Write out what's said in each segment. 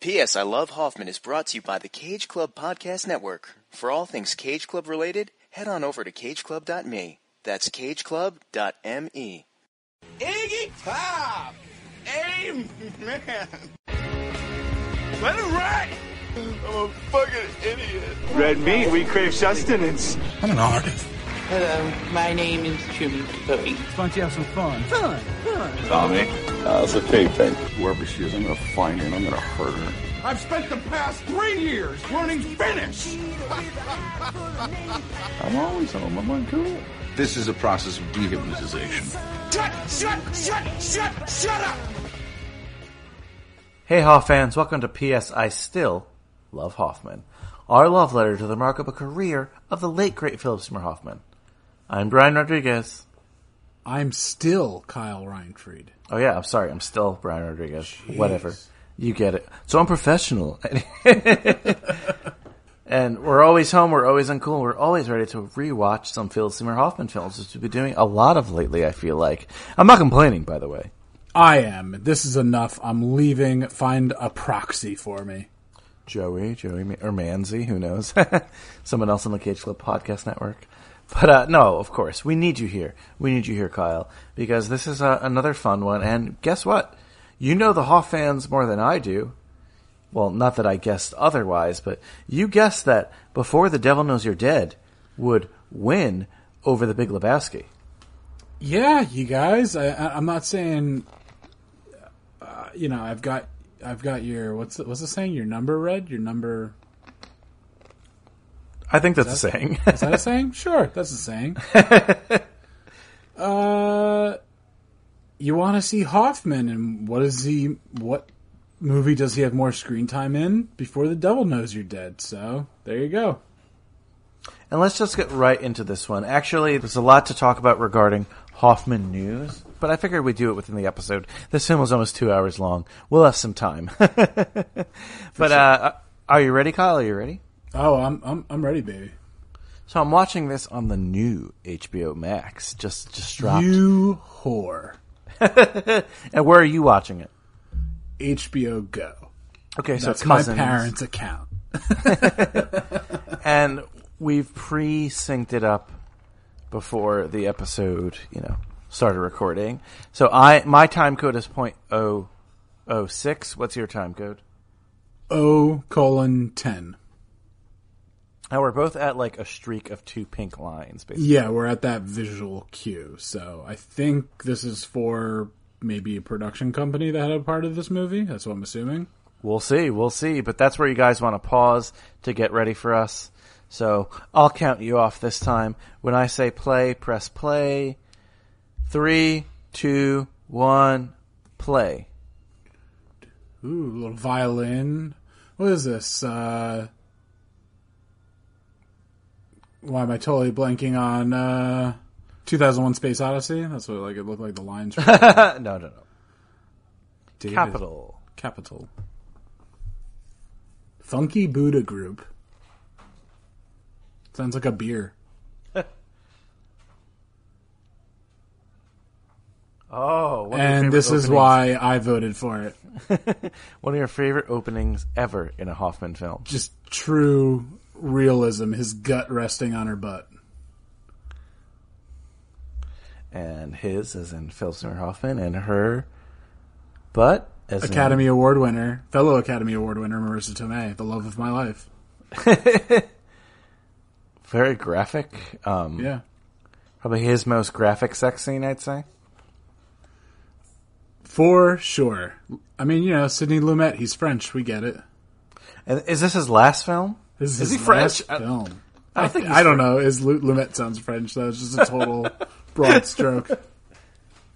P.S. I Love Hoffman is brought to you by the Cage Club Podcast Network. For all things Cage Club related, head on over to cageclub.me. That's cageclub.me. Iggy Pop! Amen! Let it ride! I'm a fucking idiot. Red meat, we crave sustenance. I'm an artist. Hello, my name is Truman Capote. Why don't you have some fun? Fun, fun. Tommy. Uh, it's a fake thing. Whoever she is, I'm gonna find her and I'm gonna hurt her. I've spent the past three years learning Finnish! I'm always home. I'm on cool. This is a process of dehypnotization. Shut, shut, shut, shut, shut up! Hey Hoff fans, welcome to P.S. I Still Love Hoffman, our love letter to the mark of a career of the late great Philip Seymour Hoffman. I'm Brian Rodriguez. I'm still Kyle Reinfried. Oh yeah, I'm sorry, I'm still Brian Rodriguez. Whatever. You get it. So I'm professional. and we're always home, we're always uncool, we're always ready to rewatch some Philip Seymour Hoffman films, which we've been doing a lot of lately, I feel like. I'm not complaining, by the way. I am. This is enough. I'm leaving. Find a proxy for me. Joey, Joey, or Manzi, who knows? Someone else on the Cage Club Podcast Network. But uh, no, of course, we need you here. We need you here, Kyle, because this is uh, another fun one. And guess what? You know the Hoff fans more than I do. Well, not that I guessed otherwise, but you guessed that Before the Devil Knows You're Dead would win over The Big Lebowski. Yeah, you guys. I, I'm not saying. Uh, you know, I've got, I've got your what's the, what's the saying? Your number read. Your number. I think that's a saying. Is that a saying? Sure, that's a saying. uh, you want to see Hoffman, and what is he? What movie does he have more screen time in? Before the Devil Knows You're Dead. So there you go. And let's just get right into this one. Actually, there's a lot to talk about regarding Hoffman news, but I figured we'd do it within the episode. This film was almost two hours long. We'll have some time. but uh, are you ready, Kyle? Are you ready? Oh, I'm I'm I'm ready, baby. So I'm watching this on the new HBO Max. Just just dropped. You whore. and where are you watching it? HBO Go. Okay, so That's my Cousins. parents' account. and we've pre-synced it up before the episode, you know, started recording. So I my time code is point oh oh six. What's your time code? O colon ten. And we're both at like a streak of two pink lines, basically. Yeah, we're at that visual cue. So I think this is for maybe a production company that had a part of this movie. That's what I'm assuming. We'll see, we'll see. But that's where you guys want to pause to get ready for us. So I'll count you off this time. When I say play, press play. Three, two, one, play. Ooh, a little violin. What is this? Uh, why am I totally blanking on uh, 2001: Space Odyssey? That's what like it looked like the lines. From no, no, no. David- Capital. Capital. Funky Buddha Group. Sounds like a beer. Oh, And this is why I voted for it. one of your favorite openings ever in a Hoffman film. Just true realism, his gut resting on her butt. And his is in Phil Seymour Hoffman, and her, butt as in- Academy Award winner, fellow Academy Award winner Marisa Tomei, the love of my life. very graphic. Um, Yeah. Probably his most graphic sex scene, I'd say. For sure. I mean, you know, Sidney Lumet, he's French, we get it. And is this his last film? This is, Is he French? film. I I, think I don't know. Is Lu- Lumet sounds French though? It's just a total broad stroke.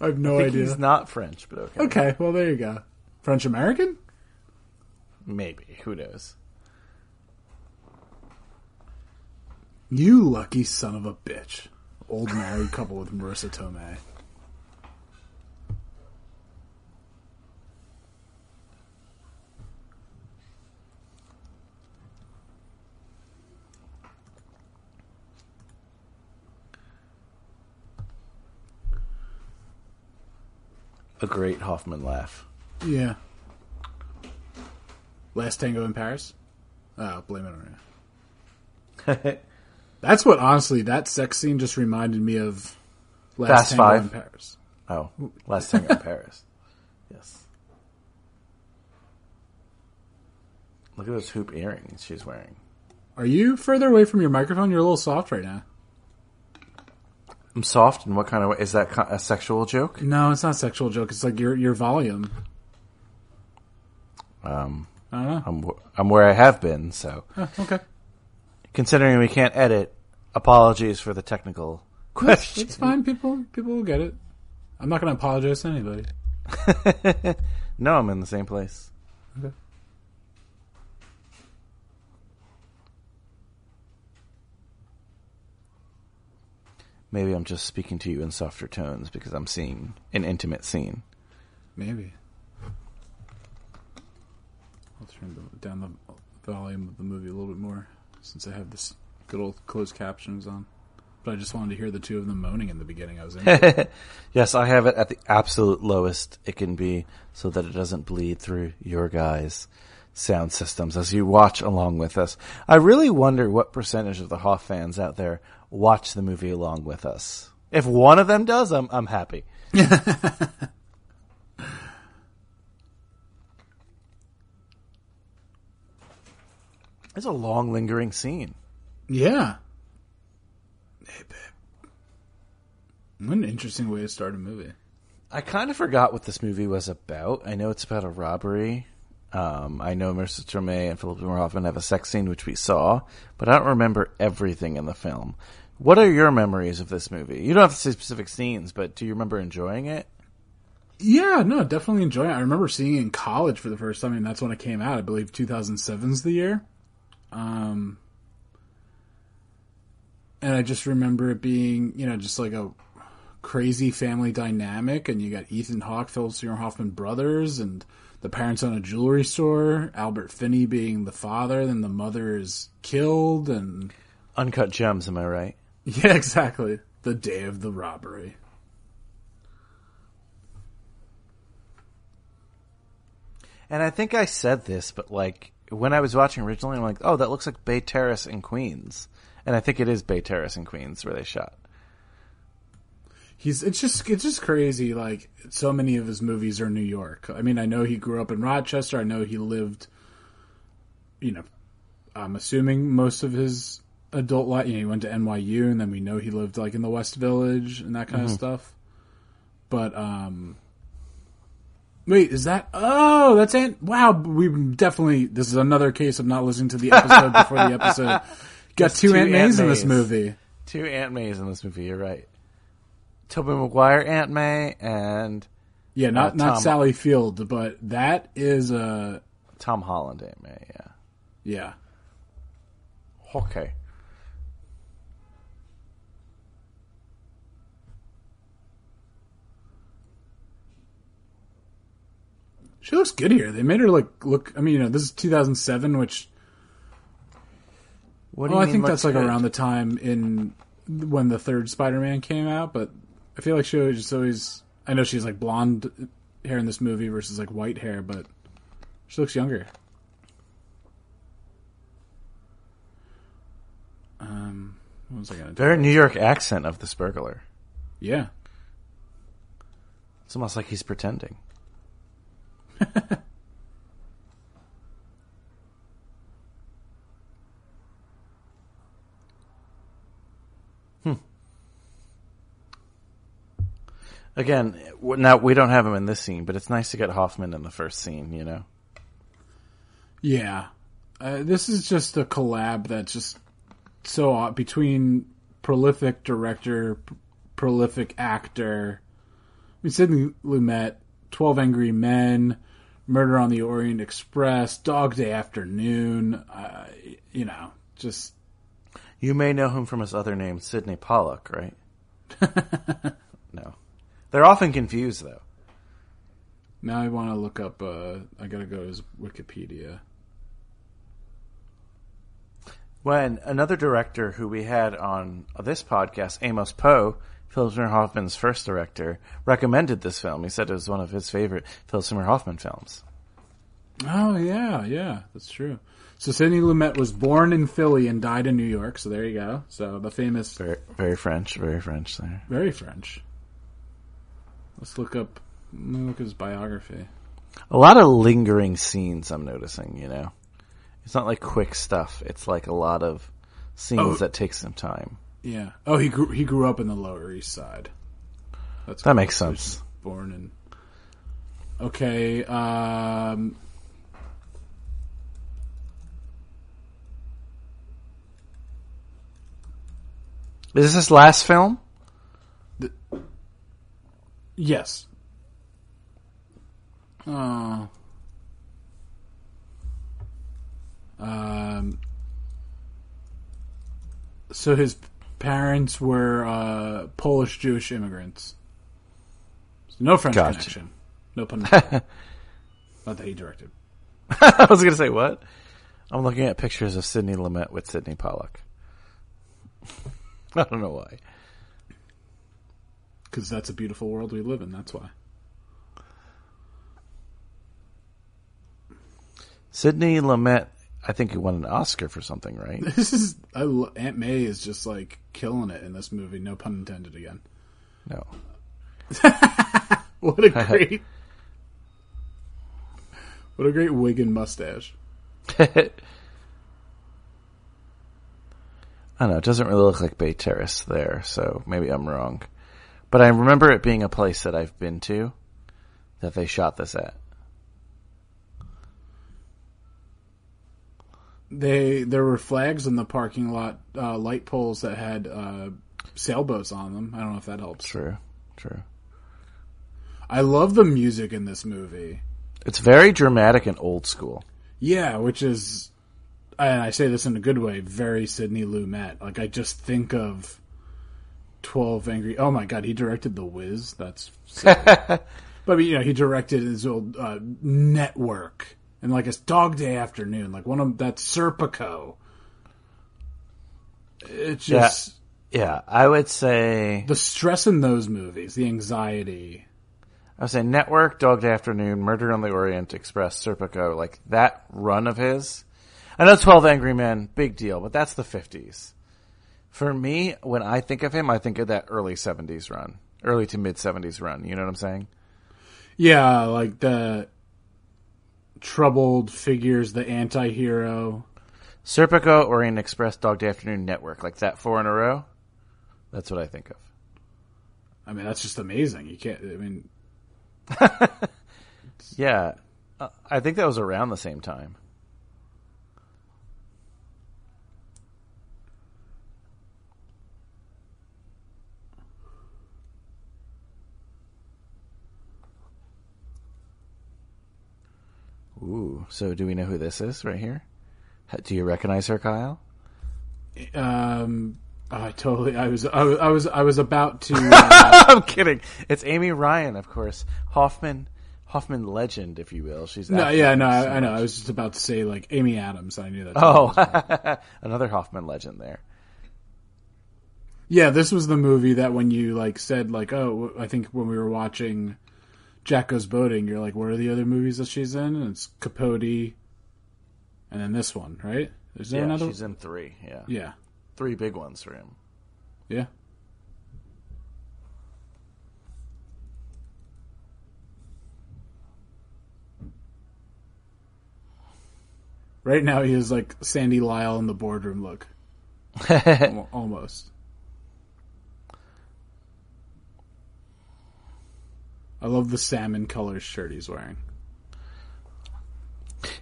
I have no I idea. he's not French, but okay. Okay, well there you go. French American? Maybe. Who knows? You lucky son of a bitch. Old married couple with Marisa Tomei. A great Hoffman laugh. Yeah. Last Tango in Paris. Oh, blame it on you. That's what honestly that sex scene just reminded me of Last Fast Tango Five. in Paris. Oh, last tango in Paris. Yes. Look at those hoop earrings she's wearing. Are you further away from your microphone? You're a little soft right now. I'm soft, and what kind of way is that? A sexual joke? No, it's not a sexual joke. It's like your your volume. Um, I don't know. I'm I'm where I have been, so Oh, okay. considering we can't edit, apologies for the technical question. it's fine. People people will get it. I'm not going to apologize to anybody. no, I'm in the same place. Okay. Maybe I'm just speaking to you in softer tones because I'm seeing an intimate scene. Maybe. I'll turn the, down the volume of the movie a little bit more since I have this good old closed captions on. But I just wanted to hear the two of them moaning in the beginning. I was in. Yes, I have it at the absolute lowest it can be so that it doesn't bleed through your guys' sound systems as you watch along with us. I really wonder what percentage of the Hoff fans out there watch the movie along with us. If one of them does, I'm I'm happy. It's a long lingering scene. yeah. Hey, babe. What an interesting way to start a movie. I kind of forgot what this movie was about. I know it's about a robbery. Um, I know Marisa Tomei and Philip Seymour Hoffman have a sex scene, which we saw, but I don't remember everything in the film. What are your memories of this movie? You don't have to say specific scenes, but do you remember enjoying it? Yeah, no, definitely enjoying it. I remember seeing it in college for the first time, and that's when it came out. I believe 2007's the year. Um, and I just remember it being, you know, just like a crazy family dynamic. And you got Ethan Hawke, Philip Seymour Hoffman brothers, and the parents own a jewelry store. Albert Finney being the father, then the mother is killed, and Uncut Gems, am I right? yeah, exactly. The day of the robbery. And I think I said this, but like when I was watching originally, I'm like, oh, that looks like Bay Terrace in Queens, and I think it is Bay Terrace in Queens where they shot. He's it's just it's just crazy. Like so many of his movies are New York. I mean, I know he grew up in Rochester. I know he lived. You know, I'm assuming most of his adult life. You know, he went to NYU, and then we know he lived like in the West Village and that kind of stuff. But um, wait, is that? Oh, that's Aunt. Wow, we definitely. This is another case of not listening to the episode before the episode. Got two, two Aunt Mays Aunt in this movie. Two Aunt Mays in this movie. You're right. Tobey Maguire Aunt May and Yeah, not Uh, not Sally Field, but that is uh Tom Holland Aunt May. Yeah. yeah. Okay. She looks good here. They made her like look. I mean, you know, this is 2007, which What oh, I think that's like around the time in when the third Spider-Man came out. But I feel like she was just always. I know she's like blonde hair in this movie versus like white hair, but she looks younger. Um, what was I gonna do? very New York accent of this burglar. Yeah, It's almost like he's pretending. Hmm. Again, now we don't have him in this scene, but it's nice to get Hoffman in the first scene. You know, Yeah. Uh, this is just a collab that's just so between prolific director, p- prolific actor. I mean, Sidney Lumet, 12 Angry Men, Murder on the Orient Express, Dog Day Afternoon, uh, you know, just, you may know him from his other name, Sydney Pollack, right? no, they're often confused though. now I want to look up, uh, I gotta go to his Wikipedia. When another director who we had on this podcast, Amos Poe, Philip Hoffman's first director, recommended this film. He said it was one of his favorite Philip Hoffman films. Oh yeah, yeah, that's true. So Sidney Lumet was born in Philly and died in New York. So there you go. So the famous, Very, very French, very French there. very French. Let's look up. Let me look at his biography. A lot of lingering scenes I'm noticing, you know. It's not like quick stuff. It's like a lot of scenes Oh. that take some time. Yeah. Oh, he grew he grew up in the Lower East Side. That's That makes sense. Born in. Okay. Um. Is this his last film? Yes. Oh. Um. So his parents were uh, Polish Jewish immigrants. So no French Gotcha. connection. No pun intended. Not that he directed. I was going to say what? I'm looking at pictures of Sidney Lumet with Sydney Pollack. I don't know why. Because that's a beautiful world we live in. That's why. Sidney Lumet, I think he won an Oscar for something, right? This is I, Aunt May is just like killing it in this movie. No pun intended again. No. What a great, what a great wig and mustache. I don't know. It doesn't really look like Bay Terrace there, so maybe I'm wrong. But I remember it being a place that I've been to that they shot this at. They there were flags in the parking lot, uh, light poles that had uh, sailboats on them. I don't know if that helps. True. True. I love the music in this movie. It's very dramatic and old school. Yeah, which is, and I say this in a good way, very Sidney Lumet. Like I just think of Twelve Angry. Oh my god, he directed The Wiz. That's, but you know, he directed his old uh, Network and like his Dog Day Afternoon, like one of that Serpico. It's Yeah. just Yeah, I would say the stress in those movies, the anxiety. I would say Network, Dog Day Afternoon, Murder on the Orient Express, Serpico, like that run of his. I know Twelve Angry Men, big deal, but that's the fifties. For me, when I think of him, I think of that early seventies run, early to mid seventies run. You know what I'm saying? Yeah, like the troubled figures, the anti-hero. Serpico, Orient Express, Dog Day Afternoon, Network, like that four in a row. That's what I think of. I mean, that's just amazing. You can't. I mean, Yeah, uh, I think that was around the same time. Ooh, so do we know who this is right here? Do you recognize her, Kyle? um, I totally. I was. I was. I was, I was about to. Uh, I'm kidding. It's Amy Ryan, of course. Hoffman, Hoffman legend, if you will. She's no, yeah, no, so I, I know. I was just about to say like Amy Adams. I knew that. Oh, another Hoffman legend there. yeah. This was the movie that when you like said like, oh, I think when we were watching Jack Goes Boating, you're like, what are the other movies that she's in? And it's Capote, and then this one, right? Is there Yeah, another? she's in three. Yeah. Yeah, three big ones for him. yeah. Right now, he is like Sandy Lyle in the boardroom look. Almost. I love the salmon color shirt he's wearing.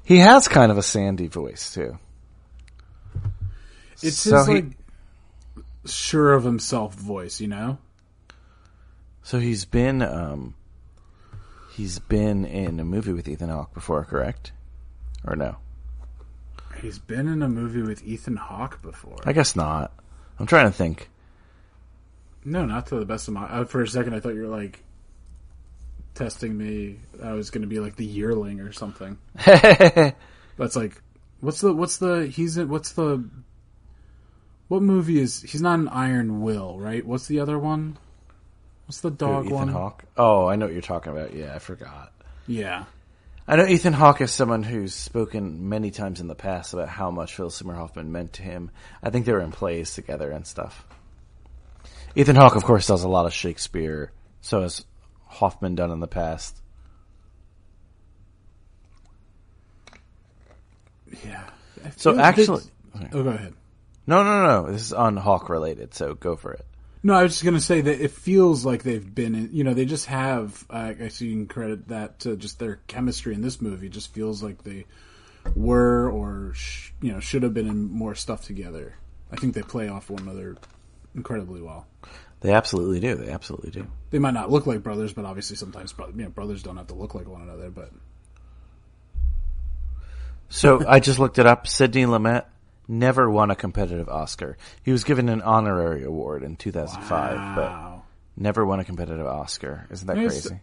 He has kind of a Sandy voice too. It's So his he- like sure of himself voice, you know. So he's been um he's been in a movie with Ethan Hawke before, correct? Or no? He's been in a movie with Ethan Hawke before. I guess not. I'm trying to think. No, not to the best of my. uh, For a second, I thought you were like testing me. I was going to be like the yearling or something. That's like, what's the what's the he's in what's the what movie is he's not an Iron Will right? What's the other one? What's the dog Ethan one? Hawke. Oh, I know what you're talking about. Yeah, I forgot. Yeah, I know Ethan Hawke is someone who's spoken many times in the past about how much Phil Seymour Hoffman meant to him. I think they were in plays together and stuff. Ethan Hawke, of course, does a lot of Shakespeare. So has Hoffman done in the past. Yeah. So actually, they- oh, go ahead. no, no, no, no. This is on Hawke related. So go for it. No, I was just going to say that it feels like they've been in, you know, they just have, uh, I see you can credit that to just their chemistry in this movie. It just feels like they were or, sh- you know, should have been in more stuff together. I think they play off one another incredibly well. They absolutely do. They absolutely do. They might not look like brothers, but obviously sometimes you know, brothers don't have to look like one another. But So I just looked it up. Sidney Lumet never won a competitive Oscar. He was given an honorary award in 2005, wow. but never won a competitive Oscar. Isn't that Yes. crazy?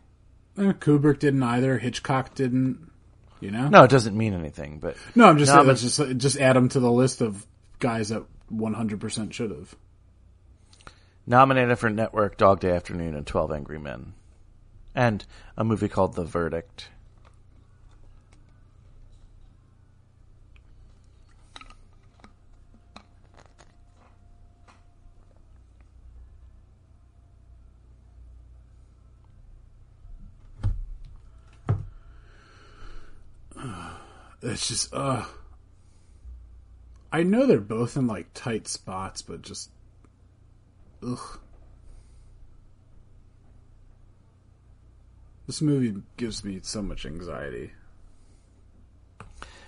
Eh, Kubrick didn't either. Hitchcock didn't. You know? No, it doesn't mean anything, but no. I'm just No, saying, but- just just add them to the list of guys that 100 percent should have. Nominated for Network, Dog Day Afternoon, and 12 Angry Men. And a movie called The Verdict. It's just, uh I know they're both in like tight spots, but just, ugh. This movie gives me so much anxiety.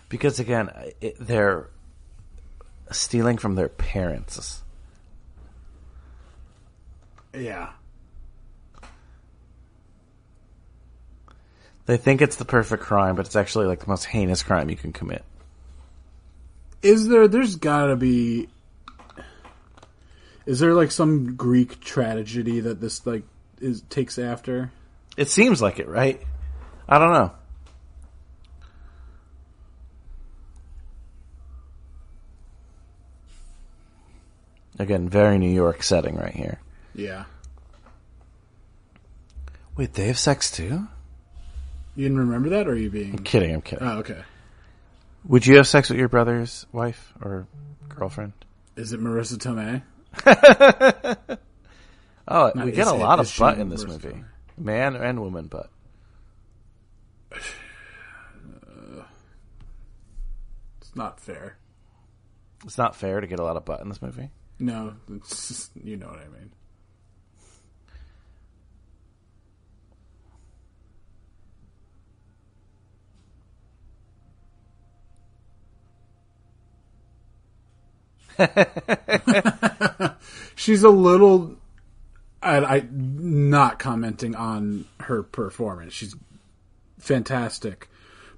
Because again, it, they're stealing from their parents. Yeah. They think it's the perfect crime, but it's actually like the most heinous crime you can commit. Is there? There's gotta be. Is there like some Greek tragedy that this like is takes after? It seems like it, right? I don't know. Again, very New York setting right here. Yeah. Wait, they have sex too? You didn't remember that, or are you being? I'm kidding, I'm kidding. Oh, okay. Would you have sex with your brother's wife or girlfriend? Is it Marisa Tomei? Oh, No, we get a lot of butt in this movie. Tomei? Man and woman butt. It's not fair. It's not fair to get a lot of butt in this movie. No, it's just, you know what I mean. She's a little. I, I not commenting on her performance. She's fantastic,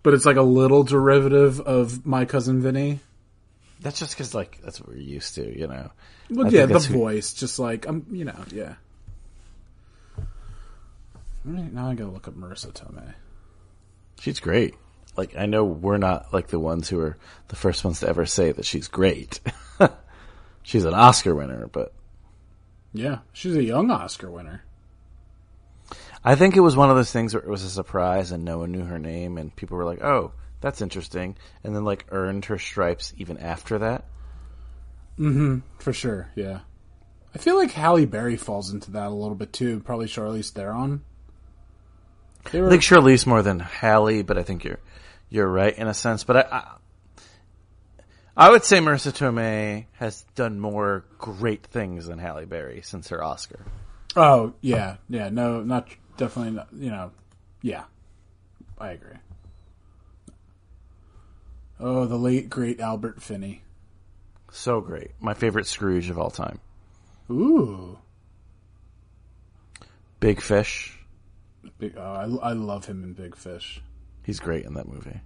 but it's like a little derivative of my cousin Vinny. That's just because, like, that's what we're used to, you know. Well, I yeah, the who- voice, just like I'm, you know, yeah. Now I gotta look up Marisa Tomei. She's great. Like, I know we're not like the ones who are the first ones to ever say that she's great. she's an Oscar winner, but Yeah, she's a young Oscar winner. I think it was one of those things where it was a surprise and no one knew her name and people were like, "Oh, that's interesting," and then like earned her stripes even after that. Mhm, for sure, yeah. I feel like Halle Berry falls into that a little bit too. Probably Charlize Theron. Were, I think Charlize more than Halle, but I think you're you're right in a sense. But I, I, I would say Marisa Tomei has done more great things than Halle Berry since her Oscar. oh yeah, yeah. No, not definitely. Not, you know, yeah. I agree. Oh, the late great Albert Finney. So great, my favorite Scrooge of all time. Ooh, Big Fish, big. Oh, I, I love him in Big Fish. he's great in that movie.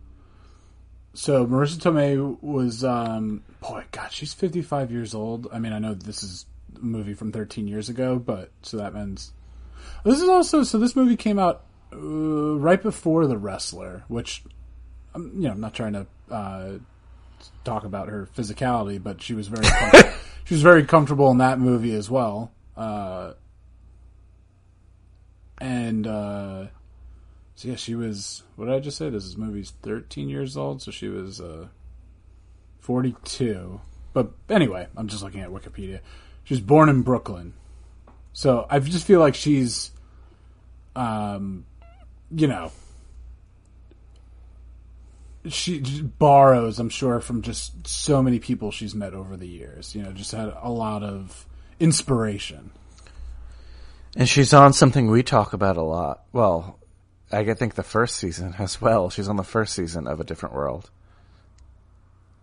So Marisa Tomei was, um, boy, God, she's 55 years old. I mean, I know this is a movie from 13 years ago, but so that means this is also so this movie came out uh, right before The Wrestler, which I'm, you know, I'm not trying to uh, talk about her physicality, but she was very com- she was very comfortable in that movie as well. Uh, and uh, So yeah, she was. What did I just say? This is movie's 13 years old, so she was uh, 42. But anyway, I'm just looking at Wikipedia. She was born in Brooklyn, so I just feel like she's, um, you know, she borrows, I'm sure, from just so many people she's met over the years. You know, just had a lot of inspiration. And she's on something we talk about a lot. Well, I think the first season as well. She's on the first season of A Different World.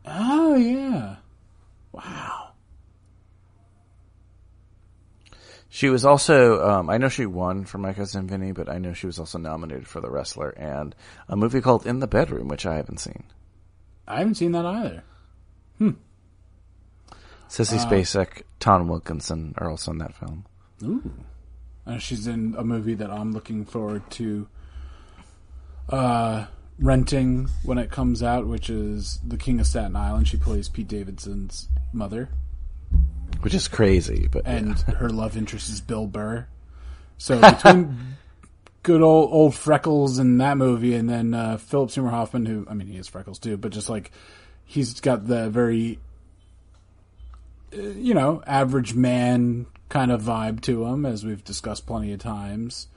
Oh yeah, wow. She was also, um, I know she won for My Cousin Vinny, but I know she was also nominated for The Wrestler and a movie called In the Bedroom, which I haven't seen. I haven't seen that either. Hmm. Sissy Spacek, Tom Wilkinson are also in that film. Ooh. Uh, she's in a movie that I'm looking forward to uh, renting when it comes out, which is The King of Staten Island. She plays Pete Davidson's mother, Which is crazy, but and her love interest is Bill Burr. So between good old old Freckles in that movie, and then uh, Philip Seymour Hoffman, who I mean he has freckles too, but just like he's got the very uh, you know average man kind of vibe to him, as we've discussed plenty of times.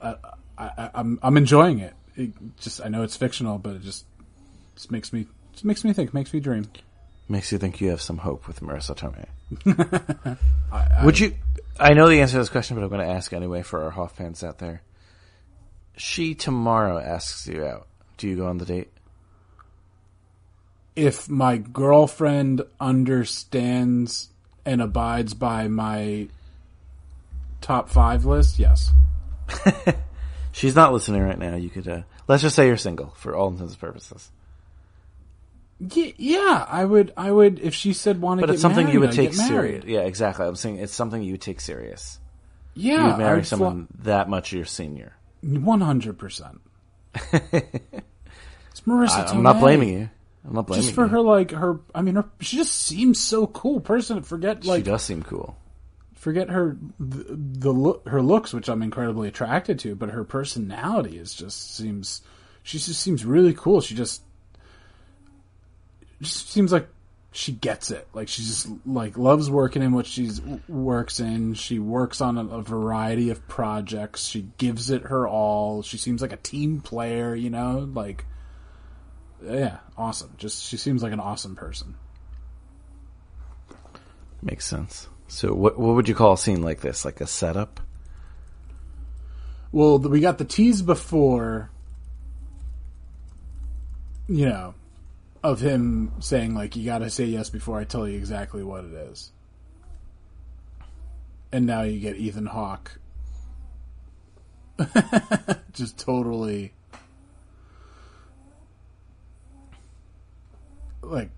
Uh, I, I, I'm I'm enjoying it. it. Just I know it's fictional, but it just just makes me just makes me think, makes me dream. makes you think you have some hope with Marisa Tomei. Would you? I know the answer to this question, but I'm going to ask anyway for our Hoff fans out there. She tomorrow asks you out. Do you go on the date? if my girlfriend understands and abides by my top five list, yes. She's not listening right now. You could, uh, let's just say you're single for all intents and purposes. Yeah, yeah, I would. I would if she said want to. But it's something married, you would take serious. Yeah, exactly. I'm saying it's something you would take serious. Yeah, you would marry I'd someone that much your senior. One hundred percent. It's Marisa. I, am not blaming you. I'm not blaming Just for you. her, like her. I mean, her, she just seems so cool. Person, forget like she does seem cool. forget her the, the look, her looks, which I'm incredibly attracted to, but her personality is just seems. She just seems really cool. She just just seems like she gets it. Like she just like loves working in what she's works in. She works on a, a variety of projects. She gives it her all. She seems like a team player. You know, like yeah, awesome. Just she seems like an awesome person. Makes sense. So, what what would you call a scene like this? Like a setup? Well, we got the tease before, you know, of him saying like, "You got to say yes before I tell you exactly what it is." And now you get Ethan Hawke, just totally like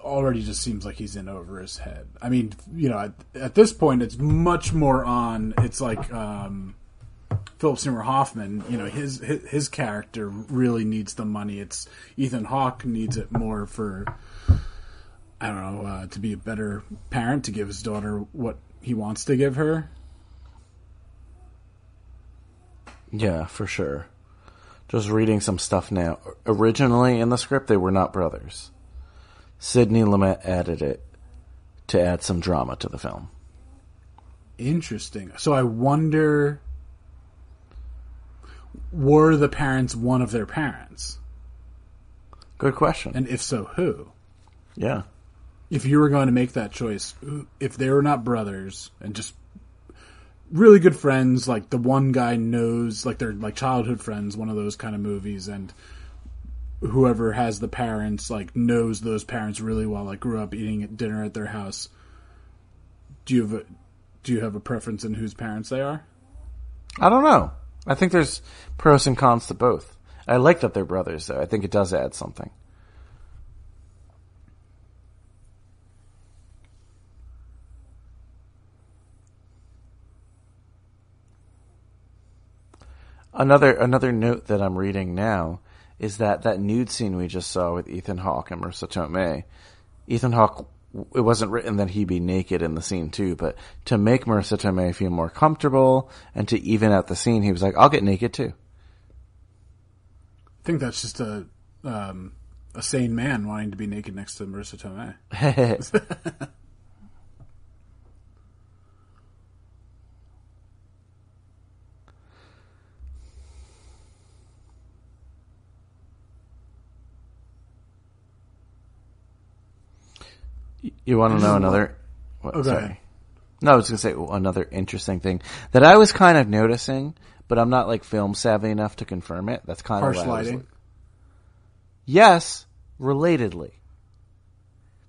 already just seems like he's in over his head. I mean, you know, at, at this point, it's much more on. It's like um, Philip Seymour Hoffman. You know, his, his his character really needs the money. It's Ethan Hawke needs it more for. I don't know uh, to be a better parent to give his daughter what he wants to give her. Yeah, for sure. Just reading some stuff now. Originally in the script, they were not brothers. Sidney Lumet added it to add some drama to the film. Interesting. So I wonder, were the parents one of their parents, Good question. and if so, who? yeah. if you were going to make that choice, if they were not brothers and just really good friends, like the one guy knows, like they're like childhood friends, one of those kind of movies, and whoever has the parents like knows those parents really well, like grew up eating at dinner at their house. Do you have a do you have a preference in whose parents they are? I don't know. I think there's pros and cons to both. I like that they're brothers, though. I think it does add something. Another another note that I'm reading now is that that nude scene we just saw with Ethan Hawke and Marisa Tomei, Ethan Hawke it wasn't written that he be naked in the scene too, but to make Marisa Tomei feel more comfortable and to even out the scene, he was like, "I'll get naked too." I think that's just a um, a sane man wanting to be naked next to Marisa Tomei. You want to know another? What, Oh, ahead. No, I was going to say another interesting thing that I was kind of noticing, but I'm not like film savvy enough to confirm it. That's kind Harsh of was lighting. like- Yes, relatedly.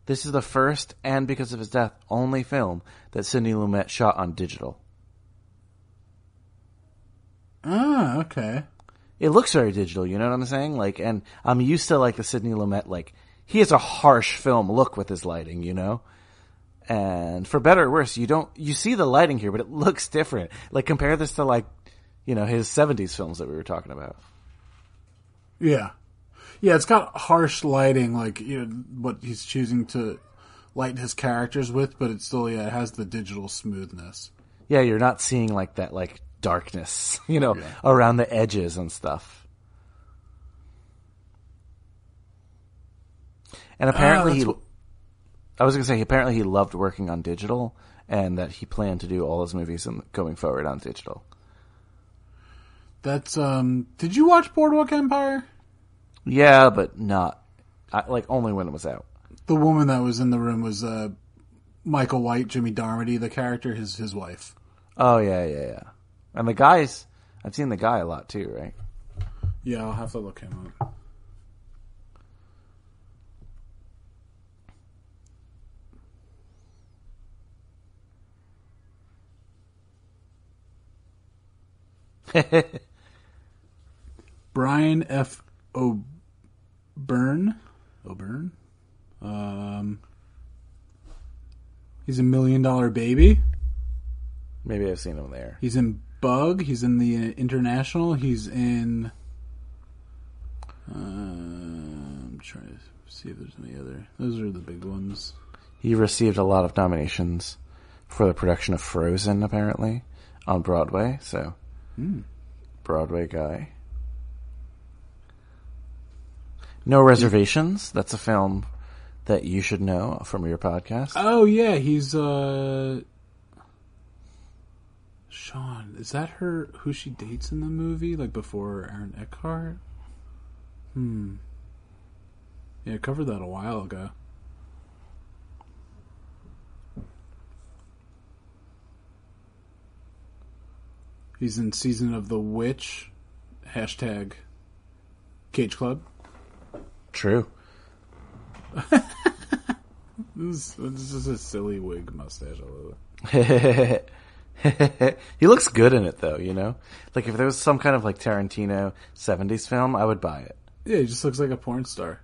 This is the first, and because of his death, only film that Sidney Lumet shot on digital. Ah, okay. It looks very digital, you know what I'm saying? Like, and I'm used to like the Sidney Lumet, like, he has a harsh film look with his lighting, you know? And for better or worse, you don't, you see the lighting here, but it looks different. Like, compare this to like, you know, his 70s films that we were talking about. Yeah. Yeah, it's got harsh lighting, like you know, what he's choosing to light his characters with, but it still yeah, it has the digital smoothness. Yeah, you're not seeing like that, like, darkness, you know, around the edges and stuff. And apparently he, I was gonna say, apparently he loved working on digital and that he planned to do all his movies in, going forward on digital. That's um. Did you watch Boardwalk Empire? Yeah, but not, I, like, only when it was out. The woman that was in the room was uh, Michael White, Jimmy Darmody, the character, his his wife. Oh, yeah, yeah, yeah. And the guys, I've seen the guy a lot too, right? Yeah, I'll have to look him up. Brian F. O'Byrne. O'Byrne? Um, he's a million dollar baby. Maybe I've seen him there. He's in Bug. He's in the International. He's in. Uh, I'm trying to see if there's any other. Those are the big ones. He received a lot of nominations for the production of Frozen, apparently, on Broadway. So, Broadway guy. No reservations. That's a film that you should know from your podcast. Oh yeah, he's uh. Sean, is that her? Who she dates in the movie? Like before Aaron Eckhart? Hmm. Yeah, I covered that a while ago. He's in season of The Witch. Hashtag Cage Club. True. This, this is a silly wig mustache. I love it. he looks good in it, though. You know, like if there was some kind of like Tarantino '70s film, I would buy it. Yeah, he just looks like a porn star.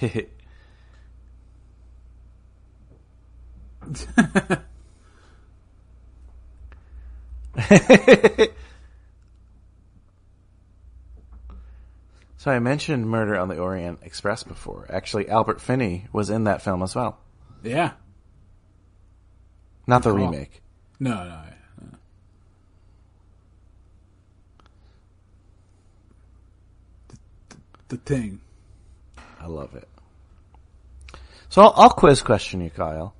So I mentioned Murder on the Orient Express before. Actually, Albert Finney was in that film as well. Yeah. Not the remake. No, no. The, the thing. I love it. So I'll, I'll quiz question you, Kyle.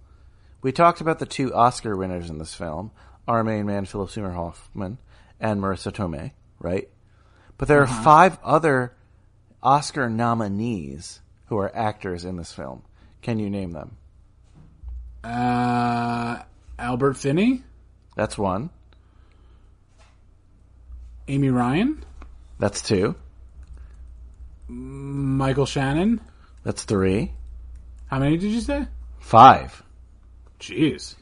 We talked about the two Oscar winners in this film, our main man Philip Seymour Hoffman and Marissa Tomei, right? But there are five other Oscar nominees who are actors in this film. Can you name them? Uh, Albert Finney, That's one. Amy Ryan, That's two. Michael Shannon. That's three. How many did you say? Five. Jeez.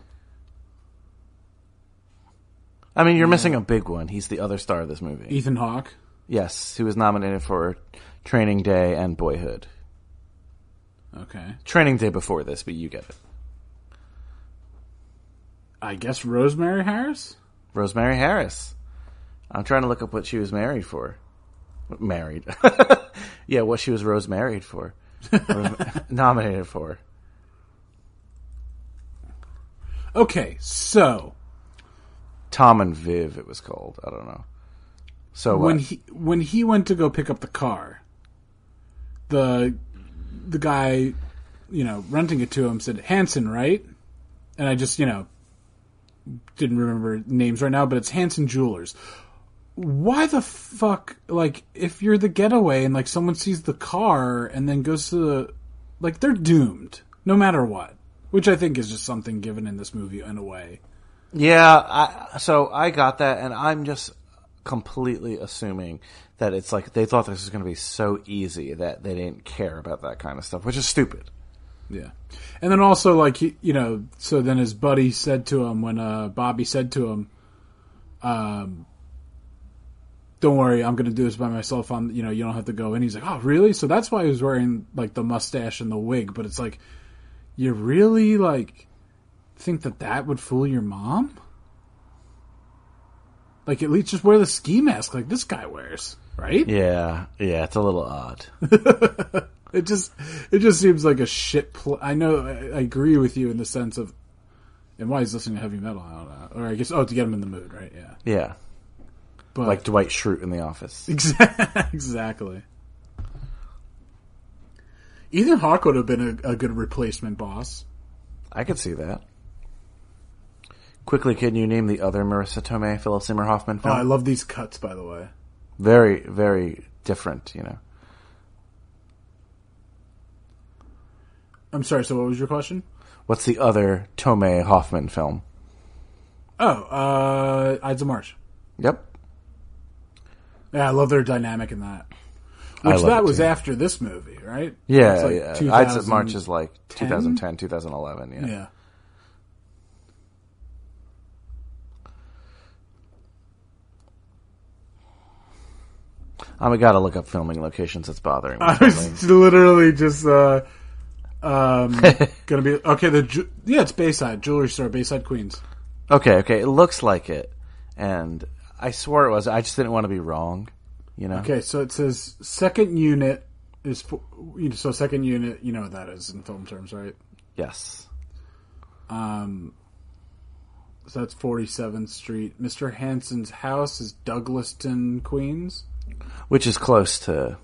I mean, you're missing a big one. He's the other star of this movie. Ethan Hawke. Yes, he was nominated for Training Day and Boyhood. Okay. Training Day before this, but you get it. I guess Rosemary Harris. Rosemary Harris. I'm trying to look up what she was married for. married. yeah, what she was rose married for, Or nominated for. Okay, so Tom and Viv, it was called. I don't know. So when what? he when he went to go pick up the car, the the guy, you know, renting it to him said Hanson, right? And I just, you know, didn't remember names right now, but it's Hanson Jewelers. Why the fuck? Like, if you're the getaway and like someone sees the car and then goes to the, like, they're doomed no matter what. Which I think is just something given in this movie in a way. Yeah, I, so I got that, and I'm just completely assuming that it's like they thought this was going to be so easy that they didn't care about that kind of stuff, which is stupid. Yeah. And then also, like, he, you know, so then his buddy said to him, when uh, Bobby said to him, um, don't worry, I'm going to do this by myself. I'm, you know, you don't have to go And He's like, oh, really? So that's why he was wearing, like, the mustache and the wig. But it's like, you really, like, think that that would fool your mom? Like, at least just wear the ski mask like this guy wears, right? Yeah, yeah, it's a little odd. It just it just seems like a shit. Pl- I know I, I agree with you in the sense of, and why he's listening to heavy metal. I don't know, or I guess oh to get him in the mood, right? Yeah, Yeah, but like Dwight Schrute in The Office. Exactly. Exactly. Ethan Hawke would have been a, a good replacement boss. I could see that. Quickly, can you name the other Marisa Tomei, Philip Seymour Hoffman Oh. I love these cuts, by the way. very, very different, you know. I'm sorry. So, what was your question? What's the other Tomei Hoffman film? Oh, uh, Ides of March. Yep. Yeah, I love their dynamic in that. Which that was too. after this movie, right? Yeah, like yeah. I'd say March is like 2010, 2011, yeah. Yeah. We gotta look up filming locations. That's bothering me. I was literally just uh, um, gonna be okay. The ju- yeah, it's Bayside jewelry store, Bayside Queens. okay, okay. It looks like it, and I swore it was. I just didn't want to be wrong. You know. Okay, so it says second unit is for, so second unit. You know what that is in film terms, right? Yes. Um, so that's Forty Seventh Street. Mister Hanson's house is Douglaston, Queens, Which is close to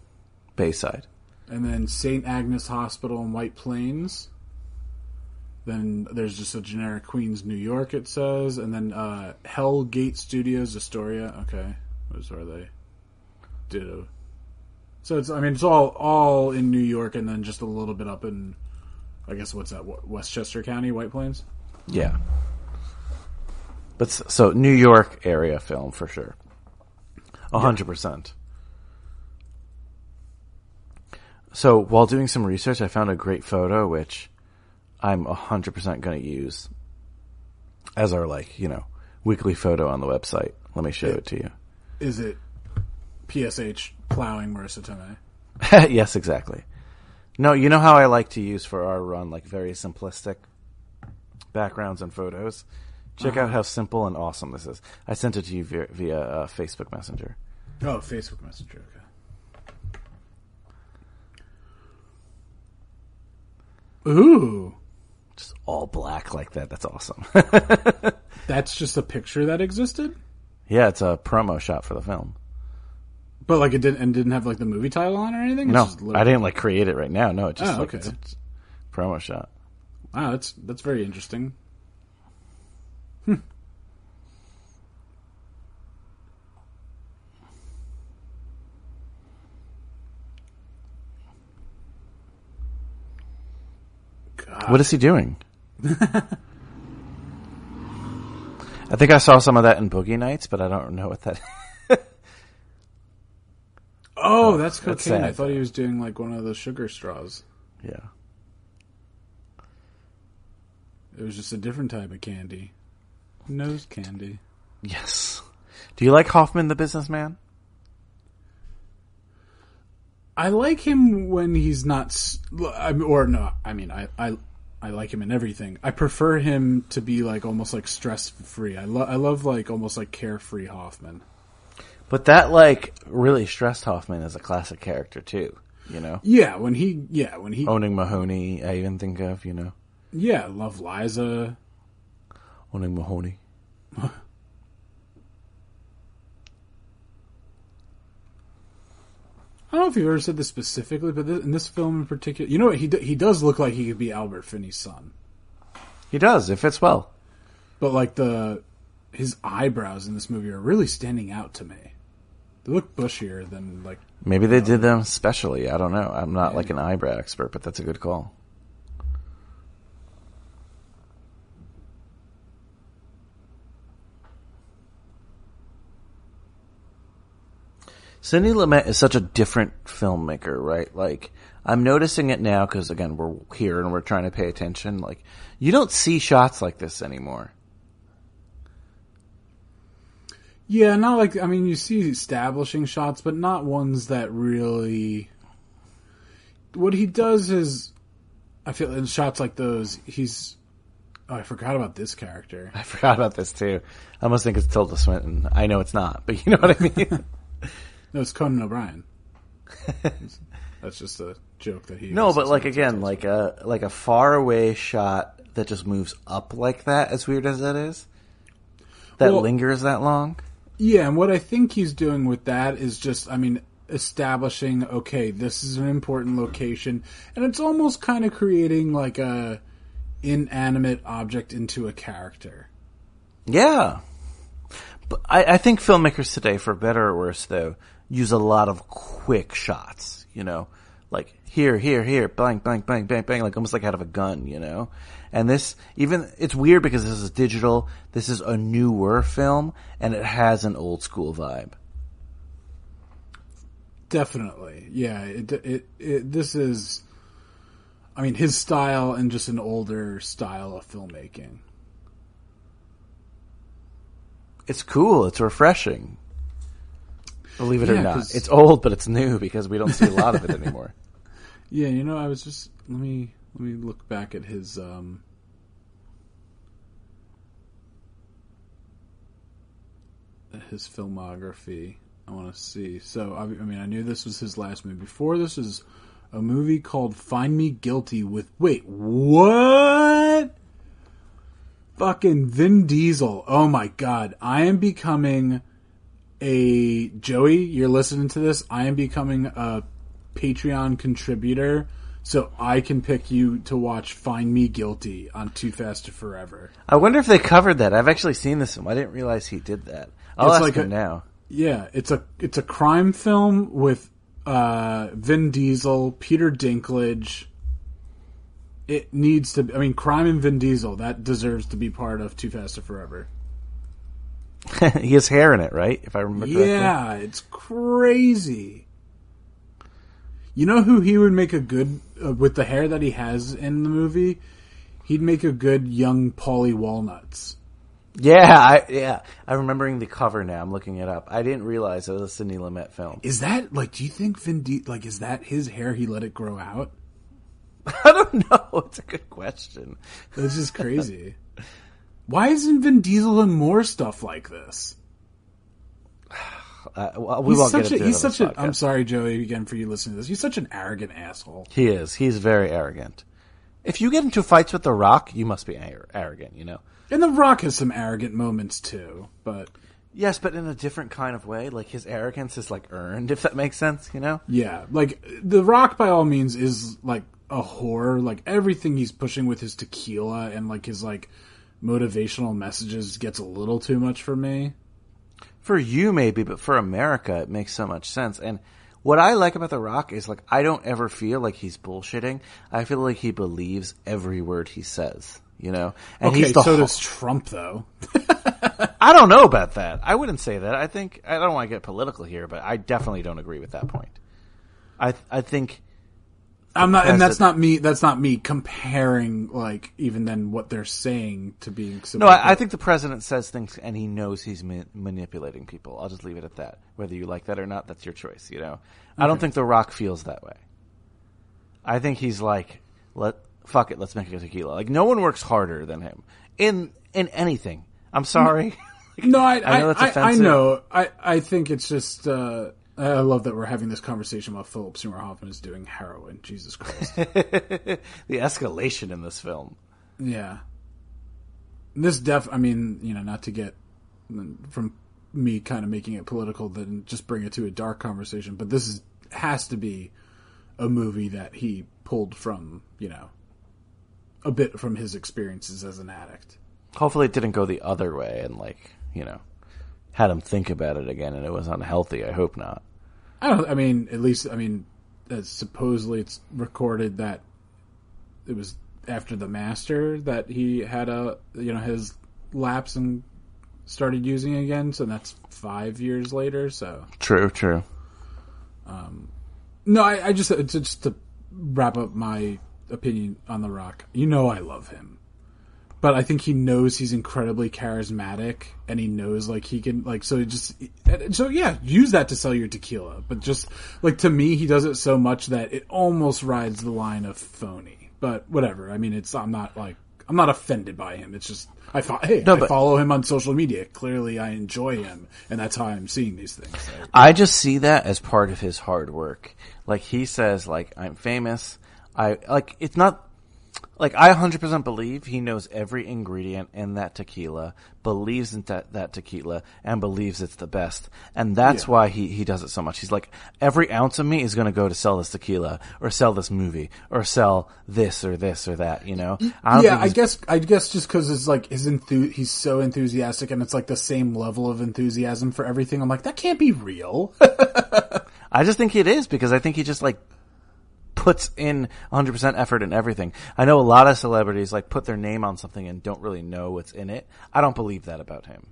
Bayside. and then Saint Agnes Hospital in White Plains. Then there's just a generic Queens, New York. It says, and then uh, Hell Gate Studios, Astoria. Okay, those are they. Ditto. So it's, I mean, it's all all in New York, and then just a little bit up in, I guess what's that? Westchester County, White Plains. Yeah. But so New York area film for sure. A hundred percent. So while doing some research, I found a great photo which I'm a hundred percent going to use as our like you know weekly photo on the website. Let me show it to you. Is it PSH plowing Marisa Tomei? yes, exactly. No, you know how I like to use for our run like very simplistic backgrounds and photos. Check out how simple and awesome this is. I sent it to you via, via uh, Facebook Messenger. Oh, Facebook Messenger. Okay. Ooh, Just all black like that. That's awesome. that's just a picture that existed, yeah, it's a promo shot for the film. But like it didn't and didn't have like the movie title on or anything. It's No, literally- I didn't like create it right now. No, it oh, just Oh, like okay. it's a promo shot. Wow, that's that's very interesting. Hmm. God. What is he doing? I think I saw some of that in Boogie Nights, but I don't know what that. Oh, that's cocaine. that's. I thought he was doing like one of those sugar straws. yeah. It was just a different type of candy. Nose candy. Yes. Do you like Hoffman the businessman? I like him when he's not, s- I mean, or no, I mean, I, I, I like him in everything. I prefer him to be like almost like stress free. I love, I love like almost like carefree Hoffman. But that like really stressed Hoffman as a classic character too. You know, Yeah, when he yeah when he owning Mahowny. I even think of you know yeah love Liza. owning Mahowny. I don't know if you ever said this specifically, but this, in this film in particular, you know what he do, he does look like he could be Albert Finney's son, He does. It fits well. but like the his eyebrows in this movie are really standing out to me. They look bushier than like Maybe they did um, them specially. I don't know. I'm not like an eyebrow expert, but that's a good call. Sidney Lumet is such a different filmmaker, right? Like, I'm noticing it now because, again, we're here and we're trying to pay attention. Like, you don't see shots like this anymore. Yeah, not like I mean you see establishing shots, but not ones that really. What he does is, I feel in shots like those, he's. Oh, I forgot about this character. I forgot about this too. I almost think it's Tilda Swinton. I know it's not, but you know what I mean? No, it's Conan O'Brien. That's just a joke that he. No, but like again, like a like a far away shot that just moves up like that. As weird as that is, that Well- lingers that long. Yeah, and what I think he's doing with that is just, I mean, establishing, okay, this is an important location, and it's almost kind of creating like a inanimate object into a character. Yeah, but I, I think filmmakers today, for better or worse, though, use a lot of quick shots. You know, like here, here, here, bang, bang, bang, bang, bang, like almost like out of a gun. You know, and this even it's weird because this is digital. This is a newer film, and it has an old school vibe. Definitely, yeah. It, it, it, this is, I mean, his style and just an older style of filmmaking. It's cool. It's refreshing. Believe it or not. not, 'cause- it's old, but it's new because we don't see a lot of it anymore. Yeah, you know, I was just let me let me look back at his um his filmography. I want to see. So I, mean, I knew this was his last movie. Before this is a movie called Find Me Guilty with wait, what? Fucking Vin Diesel. Oh my god. I am becoming a Joey, you're listening to this. I am becoming a Patreon contributor so I can pick you to watch Find Me Guilty on Too Fast to Forever. I wonder if they covered that. I've actually seen this film. I didn't realize he did that. I'll It's ask like him a- now. Yeah, it's a it's a crime film with uh, Vin Diesel, Peter Dinklage. It needs to. I mean, crime and Vin Diesel that deserves to be part of Too Fast to Forever. he has hair in it, right? If I remember correctly. Yeah, it's crazy. You know who he would make a good uh, with the hair that he has in the movie? He'd make a good young Paulie Walnuts. Yeah, I, yeah. I'm remembering the cover now. I'm looking it up. I didn't realize it was a Sidney Lumet film. Is that like? Do you think Vin Di- like is that his hair? He let it grow out. I don't know. It's a good question. This is crazy. Why isn't Vin Diesel in more stuff like this? Uh, well, we He's such get a. He's such a. I'm sorry, Joey, again for you listening to this. He's such an arrogant asshole. He is. He's very arrogant. If you get into fights with The Rock, you must be ar- arrogant, you know? And The Rock has some arrogant moments too, but Yes, but in a different kind of way. Like his arrogance is like earned, if that makes sense, you know? Yeah, like The Rock by all means is like a whore. Like everything he's pushing with his tequila and like his like motivational messages gets a little too much for me. For you, maybe, but for America, it makes so much sense. And what I like about The Rock is like, I don't ever feel like he's bullshitting. I feel like he believes every word he says, you know? And Okay, he's the so ho- does Trump though. I don't know about that. I wouldn't say that. I think, I don't want to get political here, but I definitely don't agree with that point. I, I think, I'm not, and that's president- not me. That's not me comparing like even then what they're saying to being. no, I, I think the president says things and he knows he's ma- manipulating people. I'll just leave it at that. Whether you like that or not, that's your choice, you know? I don't think The Rock feels that way. I think he's like, let, fuck it, let's make it a tequila. Like, no one works harder than him. In, in anything. I'm sorry. No, I, I I, know that's I, I know. I, I think it's just. Uh, I love that we're having this conversation while Philip Seymour Hoffman is doing heroin. Jesus Christ. the escalation in this film. yeah. This def. I mean, you know, not to get from me kind of making it political, then just bring it to a dark conversation. But this is has to be a movie that he pulled from, you know, a bit from his experiences as an addict. Hopefully, it didn't go the other way and like you know had him think about it again, and it was unhealthy. I hope not. I don't. I mean, at least I mean, supposedly it's recorded that it was after the master that he had a you know his lapse and started using again. So that's five years later. So True, true. Um, no, I, I just just to wrap up my opinion on The Rock. You know, I love him. But I think he knows he's incredibly charismatic, and he knows like he can like so. Just so yeah, use that to sell your tequila. But just like to me, he does it so much that it almost rides the line of phony. But whatever. I mean, it's I'm not like I'm not offended by him. It's just I fo- hey No, I follow him on social media. Clearly, I enjoy him, and that's how I'm seeing these things. I just see that as part of his hard work. Like he says, like I'm famous. I like it's not like I 100% believe he knows every ingredient in that tequila, believes in that that tequila, and believes it's the best. And that's why he he does it so much. He's like every ounce of me is going to go to sell this tequila or sell this movie or sell this or this or that. You know? I yeah, I guess I guess just because it's like his enthu- he's so enthusiastic and it's like the same level of enthusiasm for everything. I'm like, that can't be real. I just think it is because I think he just like puts in 100% effort in everything. I know a lot of celebrities like put their name on something and don't really know what's in it. I don't believe that about him.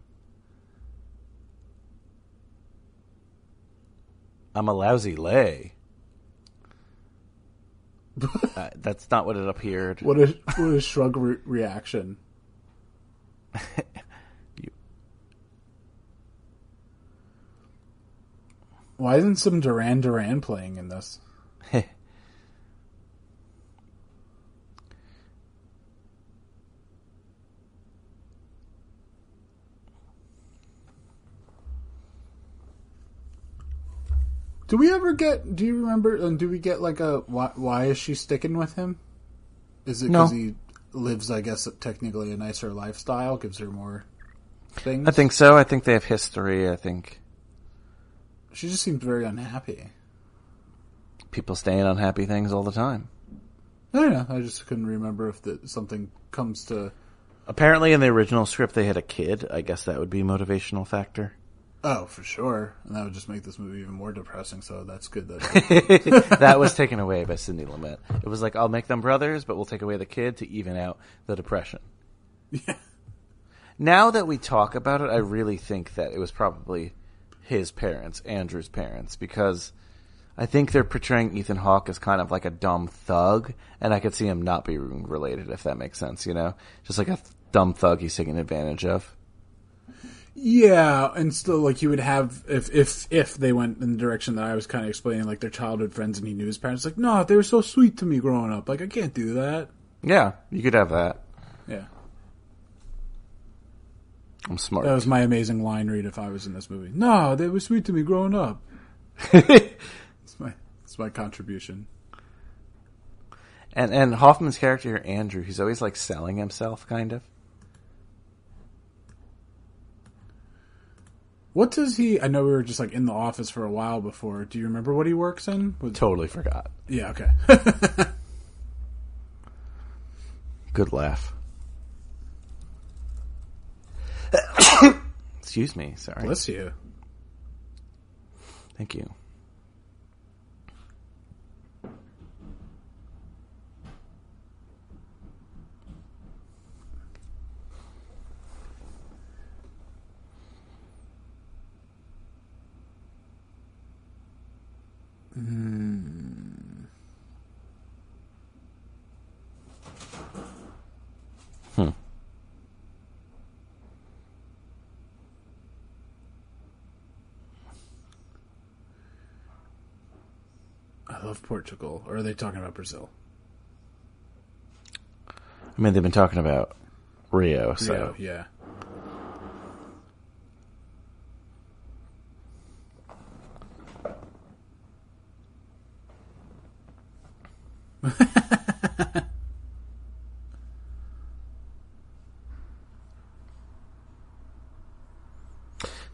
I'm a lousy lay. uh, that's not what it appeared. what a what a shrug re- reaction. Why isn't some Duran Duran playing in this? Do we ever get? Do you remember? And do we get like a why? Why is she sticking with him? Is it No. because he lives, I guess, technically a nicer lifestyle, gives her more things? I think so. I think they have history. I think she just seems very unhappy. people stay in unhappy things all the time. I don't know. I just couldn't remember if the, something comes to. Apparently, in the original script, they had a kid. I guess that would be a motivational factor. Oh, for sure, and that would just make this movie even more depressing. So that's good. That that was taken away by Sidney Lumet. It was like, I'll make them brothers, but we'll take away the kid to even out the depression. yeah. Now that we talk about it, I really think that it was probably his parents, Andrew's parents, because I think they're portraying Ethan Hawke as kind of like a dumb thug, and I could see him not being related, if that makes sense, you know? Just like a dumb thug he's taking advantage of. Yeah, and still, like you would have if if if they went in the direction that I was kind of explaining, like their childhood friends, and he knew his parents. Like, no, they were so sweet to me growing up. Like, I can't do that. Yeah, you could have that. Yeah, I'm smart. that was my amazing line read if I was in this movie. No, they were sweet to me growing up. It's my it's my contribution. and and Hoffman's character here, Andrew, he's always like selling himself, kind of. What does he? I know we were just like in the office for a while before. Do you remember what he works in? Totally forgot. Yeah. Okay. Good laugh. Excuse me. Sorry. Bless you. Thank you. Hmm. I love Portugal. Or are they talking about Brazil? I mean, they've been talking about Rio, so Yeah. Yeah.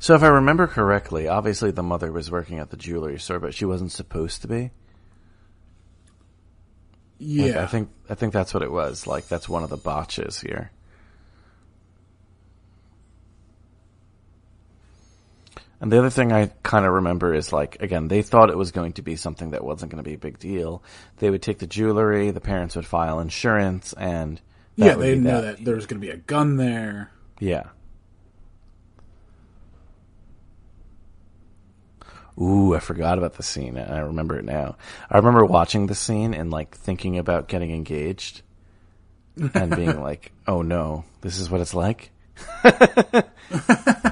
So if I remember correctly, obviously the mother was working at the jewelry store, but she wasn't supposed to be. Yeah, Like, I think I think that's what it was. Like that's one of the botches here. And the other thing I kind of remember is like again, they thought it was going to be something that wasn't going to be a big deal. They would take the jewelry, the parents would file insurance, and that yeah, they didn't know that there was going to be a gun there. Yeah. Ooh, I forgot about the scene, and I remember it now. I remember watching the scene and like thinking about getting engaged, and being like, "Oh no, this is what it's like."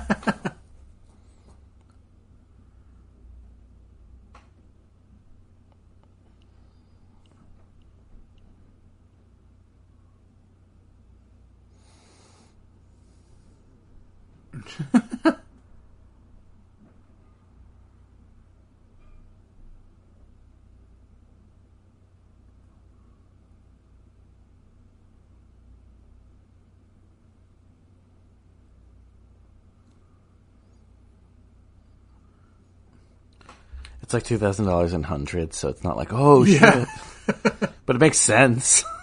like two thousand dollars in hundreds, so it's not like, oh Yeah. shit, but it makes sense.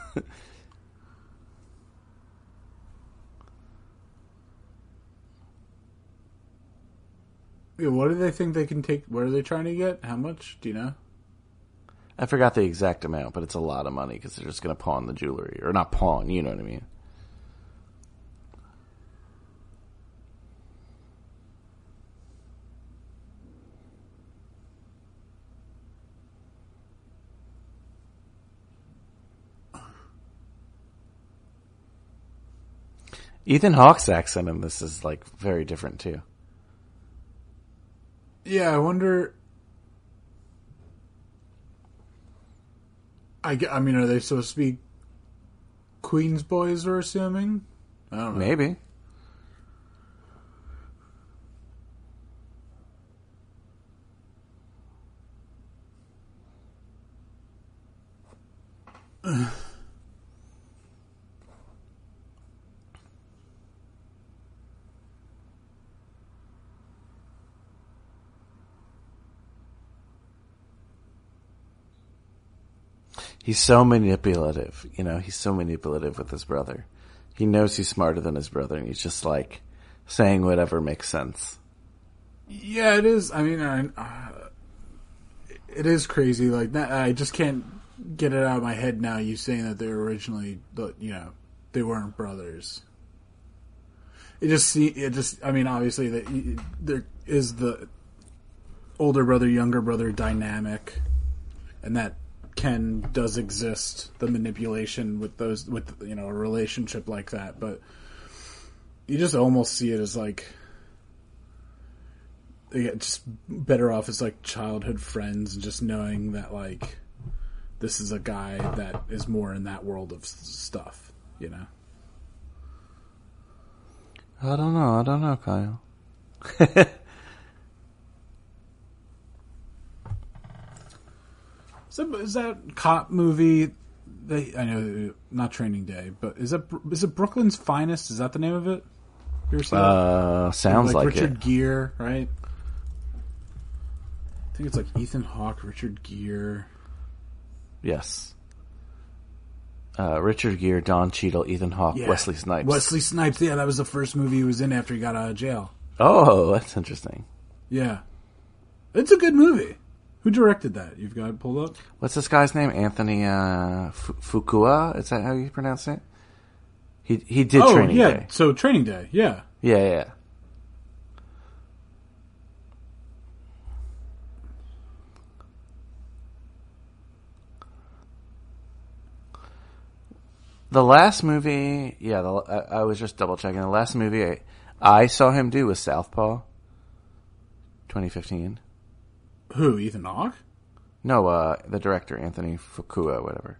Yeah, what do they think they can take? What are they trying to get? How much? Do you know? I forgot the exact amount, but it's a lot of money because they're just going to pawn the jewelry, or not pawn. You know what I mean? Ethan Hawke's accent in this is like very different too. Yeah, I wonder. I, I mean, are they supposed to be Queen's boys? We're assuming. I don't know. Maybe. He's so manipulative, you know, he's so manipulative with his brother. He knows he's smarter than his brother and he's just like saying whatever makes sense. Yeah, it is. I mean, I, uh, it is crazy. Like that, I just can't get it out of my head now. You saying that they were originally, you know, they weren't brothers. It just. It just. I mean, obviously, that there is the older brother, younger brother dynamic, and that can does exist. The manipulation with those, with you know, a relationship like that, but you just almost see it as like get just better off as like childhood friends and just knowing that like this is a guy that is more in that world of stuff, you know. I don't know, I don't know, Kyle. Is that, is that cop movie? They I know not Training Day, but is that is it Brooklyn's Finest? Is that the name of it? You ever seen? Uh, sounds like, Richard it. Gere, right? I think it's like Ethan Hawke, Richard Gere. Yes. Uh, Richard Gere, Don Cheadle, Ethan Hawke, Yeah. Wesley Snipes. Wesley Snipes. Yeah, that was the first movie he was in after he got out of jail. Oh, that's interesting. Yeah, it's a good movie. Who directed that? You've got it pulled up. What's this guy's name? Anthony uh, Fu- Fuqua? Is that how you pronounce it? He he did training. oh Training yeah, Day. so Training Day. Yeah, Yeah, yeah, yeah. The last movie, yeah, the, I, I was just double checking. The last movie I, I saw him do was Southpaw, 2015. Who? Ethan Hawke. No, uh, the director Anthony Fuqua, whatever.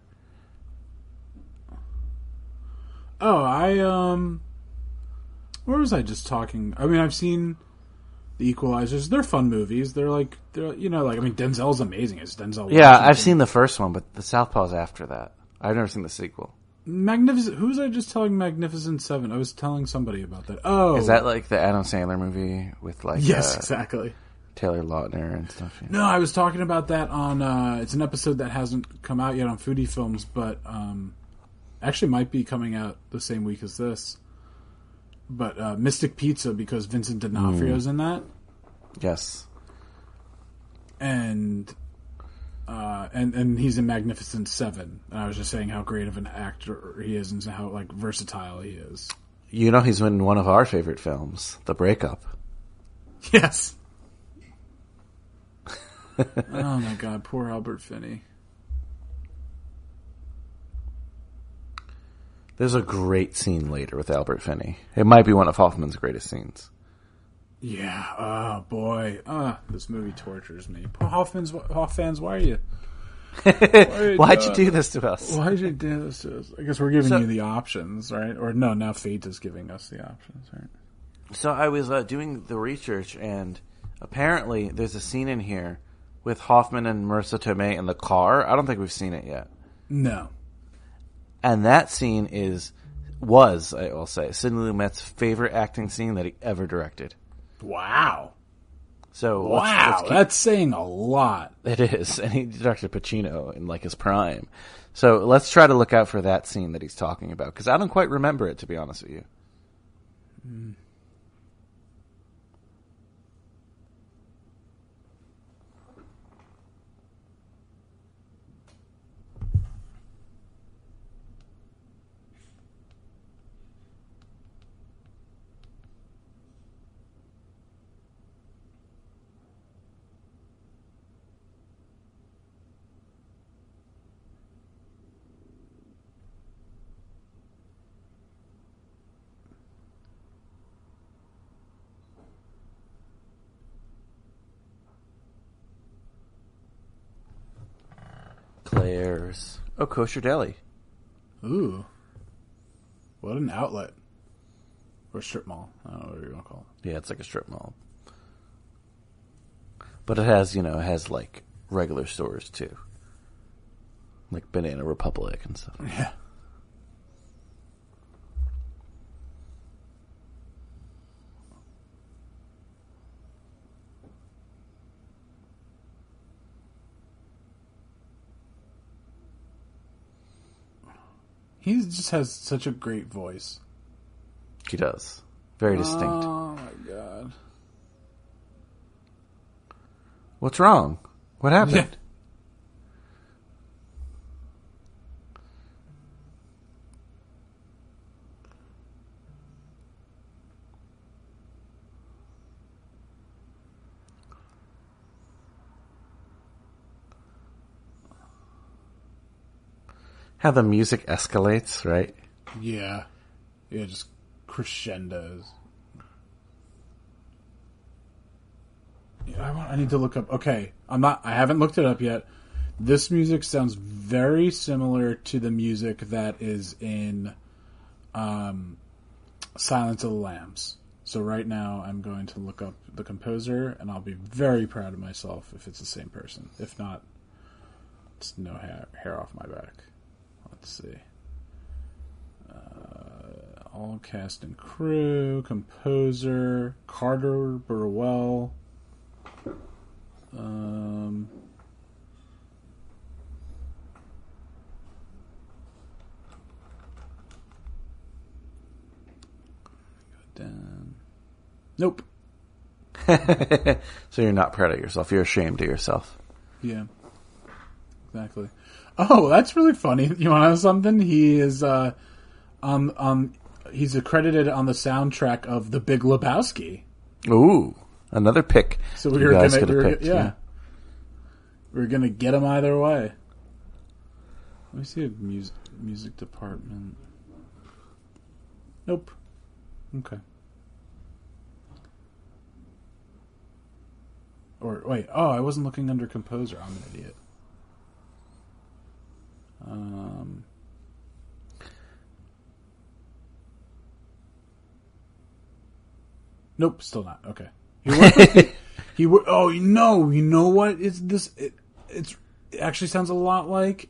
Oh, I um, where was I just talking? I mean, I've seen the Equalizers. They're fun movies. They're like they're you know like I mean Denzel's amazing as Denzel. Yeah, Washington. I've seen the first one, but the Southpaw's after that. I've never seen the sequel. Magnificent. Who was I just telling Magnificent Seven? I was telling somebody about that. Oh, Is that like the Adam Sandler movie with like yes, uh, exactly. Taylor Lautner and stuff? yeah. No, I was talking about that on. Uh, it's an episode that hasn't come out yet on Foodie Films, but um, actually might be coming out the same week as this. But uh, Mystic Pizza because Vincent D'Onofrio's in that, Yes. and uh, and and he's in Magnificent Seven. And I was just saying how great of an actor he is and how like versatile he is. You know he's in one of our favorite films, The Breakup. Yes. Oh my god, poor Albert Finney. There's a great scene later with Albert Finney. It might be one of Hoffman's greatest scenes. Yeah, oh boy. Ah, this movie tortures me. Poor Hoffman's Hoff fans, why are you you Why'd do you do this to us? why'd you do this to us? I guess we're giving So- you the options, right? Or no, now fate is giving us the options, right? So I was uh, doing the research, and apparently there's a scene in here with Hoffman and Marisa Tomei in the car. I don't think we've seen it yet. No. And that scene is was I will say Sidney Lumet's favorite acting scene that he ever directed. Wow. So let's- Wow, let's keep- that's saying a lot. It is, and he directed Pacino in like his prime. So let's try to look out for that scene that he's talking about because I don't quite remember it to be honest with you. Hmm. Claire's oh kosher deli. Ooh. What an outlet. Or strip mall. I don't know what you're gonna call it. Yeah, it's like a strip mall, but it has you know it has like regular stores too, like Banana Republic and stuff. Yeah. He just has such a great voice. He does very distinct. Oh my god. What's wrong? What happened? Yeah. How the music escalates, right? Yeah. Yeah, just crescendos. Yeah, I, want, I need to look up. Okay, I'm not. I haven't looked it up yet. This music sounds very similar to the music that is in um, Silence of the Lambs. So right now, I'm going to look up the composer, and I'll be very proud of myself if it's the same person. If not, it's no hair, hair off my back. Let's see. Uh, all cast and crew, composer, Carter Burwell. Um, go down. Nope. so you're not proud of yourself. You're ashamed of yourself. Yeah. Exactly. Oh, that's really funny. You want to know something? He is uh on on he's accredited on the soundtrack of The Big Lebowski. Ooh, another pick. So we you were gonna we were, picked. yeah. We are gonna get him either way. Let me see a music music department. Nope. Okay. Or wait, oh, I wasn't looking under composer. I'm an idiot. Um, nope, still not. Okay. He worked with, he oh no, you know what? It's this. It, it's it actually sounds a lot like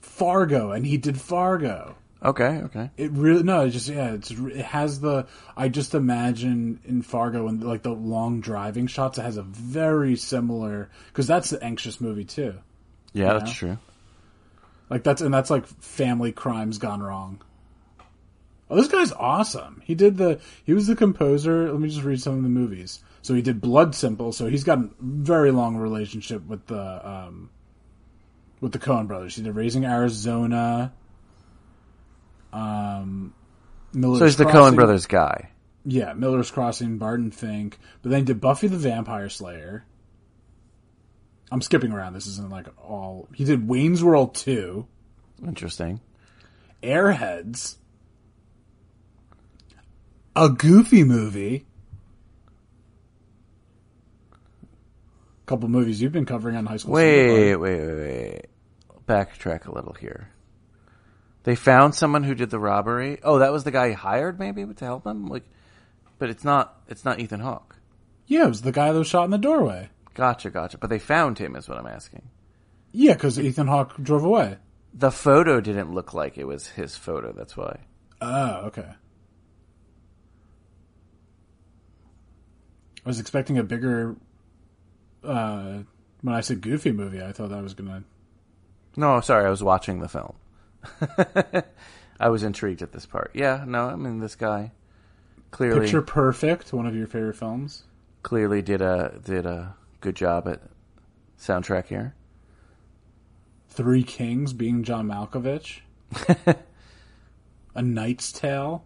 Fargo, and he did Fargo. Okay, okay. It really no, it just yeah, it's it has the I just imagine in Fargo and like the long driving shots. It has a very similar because that's the anxious movie too. Yeah, that's know? true. Like that's and that's like family crimes gone wrong. Oh, this guy's awesome. He did the he was the composer. Let me just read some of the movies. So he did Blood Simple. So he's got a very long relationship with the um with the Coen brothers. He did Raising Arizona. Um, Miller's So he's the Coen Crossing. brothers guy. Yeah, Miller's Crossing, Barton Fink. But then he did Buffy the Vampire Slayer. I'm skipping around. This isn't like all. He did Wayne's World 2, Interesting. Airheads, a Goofy movie. Couple movies you've been covering on High School. Wait, Cinema wait, wait, wait. Backtrack a little here. They found someone who did the robbery. Oh, that was the guy he hired, maybe, to help him. Like, but it's not. It's not Ethan Hawke. Yeah, it was the guy that was shot in the doorway. Gotcha, gotcha. But they found him, is what I'm asking. Yeah, because Ethan Hawke drove away. The photo didn't look like it was his photo. That's why. Oh, okay. I was expecting a bigger. Uh, when I said Goofy movie, I thought that was gonna. No, sorry, I was watching the film. I was intrigued at this part. Yeah, no, I mean this guy clearly Picture Perfect, one of your favorite films. clearly did a did a good job at soundtrack here. Three Kings, being John Malkovich. a Knight's Tale.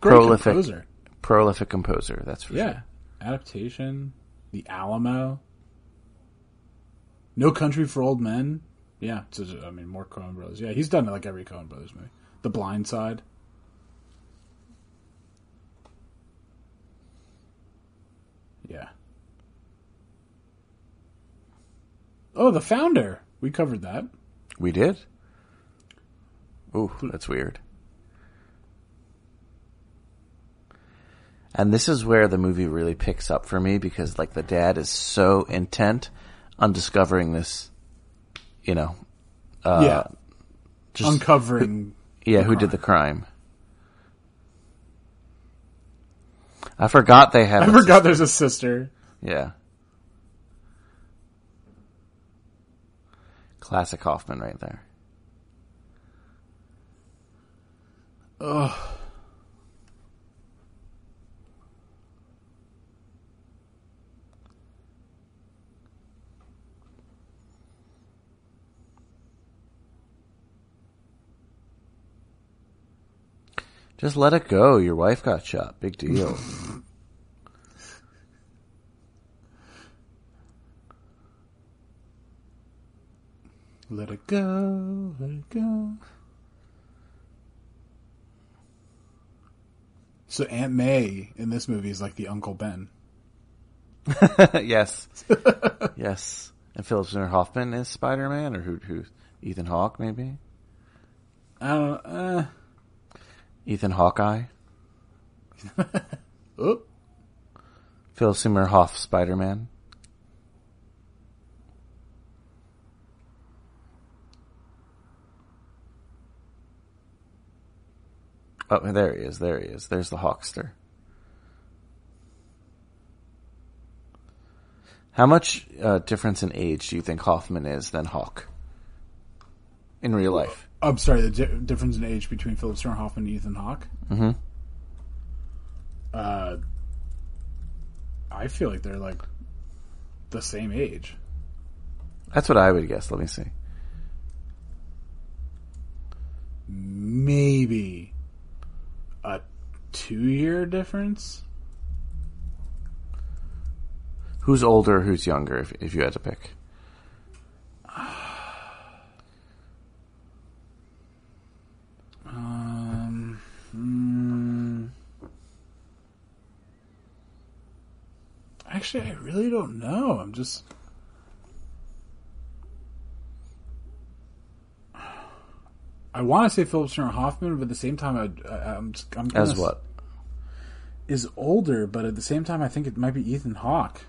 Great Prolific. composer. Prolific composer, that's for Yeah. sure. Adaptation. The Alamo. No Country for Old Men. Yeah, I mean more Coen Brothers. Yeah, he's done like every Coen Brothers movie. The Blind Side. Yeah. Oh, The Founder. We covered that. We did? Ooh, that's weird. And this is where the movie really picks up for me because like the dad is so intent on discovering this, you know, uh, yeah. just Uncovering. yeah, who did the crime. I forgot they had. I forgot there's a sister. Yeah. Classic Hoffman right there. Ugh. Just let it go. Your wife got shot. Big deal. Let it go, let it go. So Aunt May in this movie is like the Uncle Ben. yes. yes. And Philip Seymour Hoffman is Spider Man, or who? Who? Ethan Hawke, maybe. I don't. Uh, Ethan Hawkeye. oh, Phil Seymour Hoff Spider Man. Oh, there he is. There he is. There's the Hawkster. How much uh, difference in age do you think Hoffman is than Hawke in real life? I'm sorry. The di- difference in age between Philip Seymour Hoffman and Ethan Hawke. Mm-hmm. Uh, I feel like they're like the same age. That's what I would guess. Let me see. Maybe a two-year difference. Who's older? Who's younger? If, if you had to pick. Um. hmm. Actually, I really don't know. I'm just. I want to say Philip Seymour Hoffman, but at the same time, I, I, I'm just, I'm gonna As what? is older, but at the same time, I think it might be Ethan Hawke.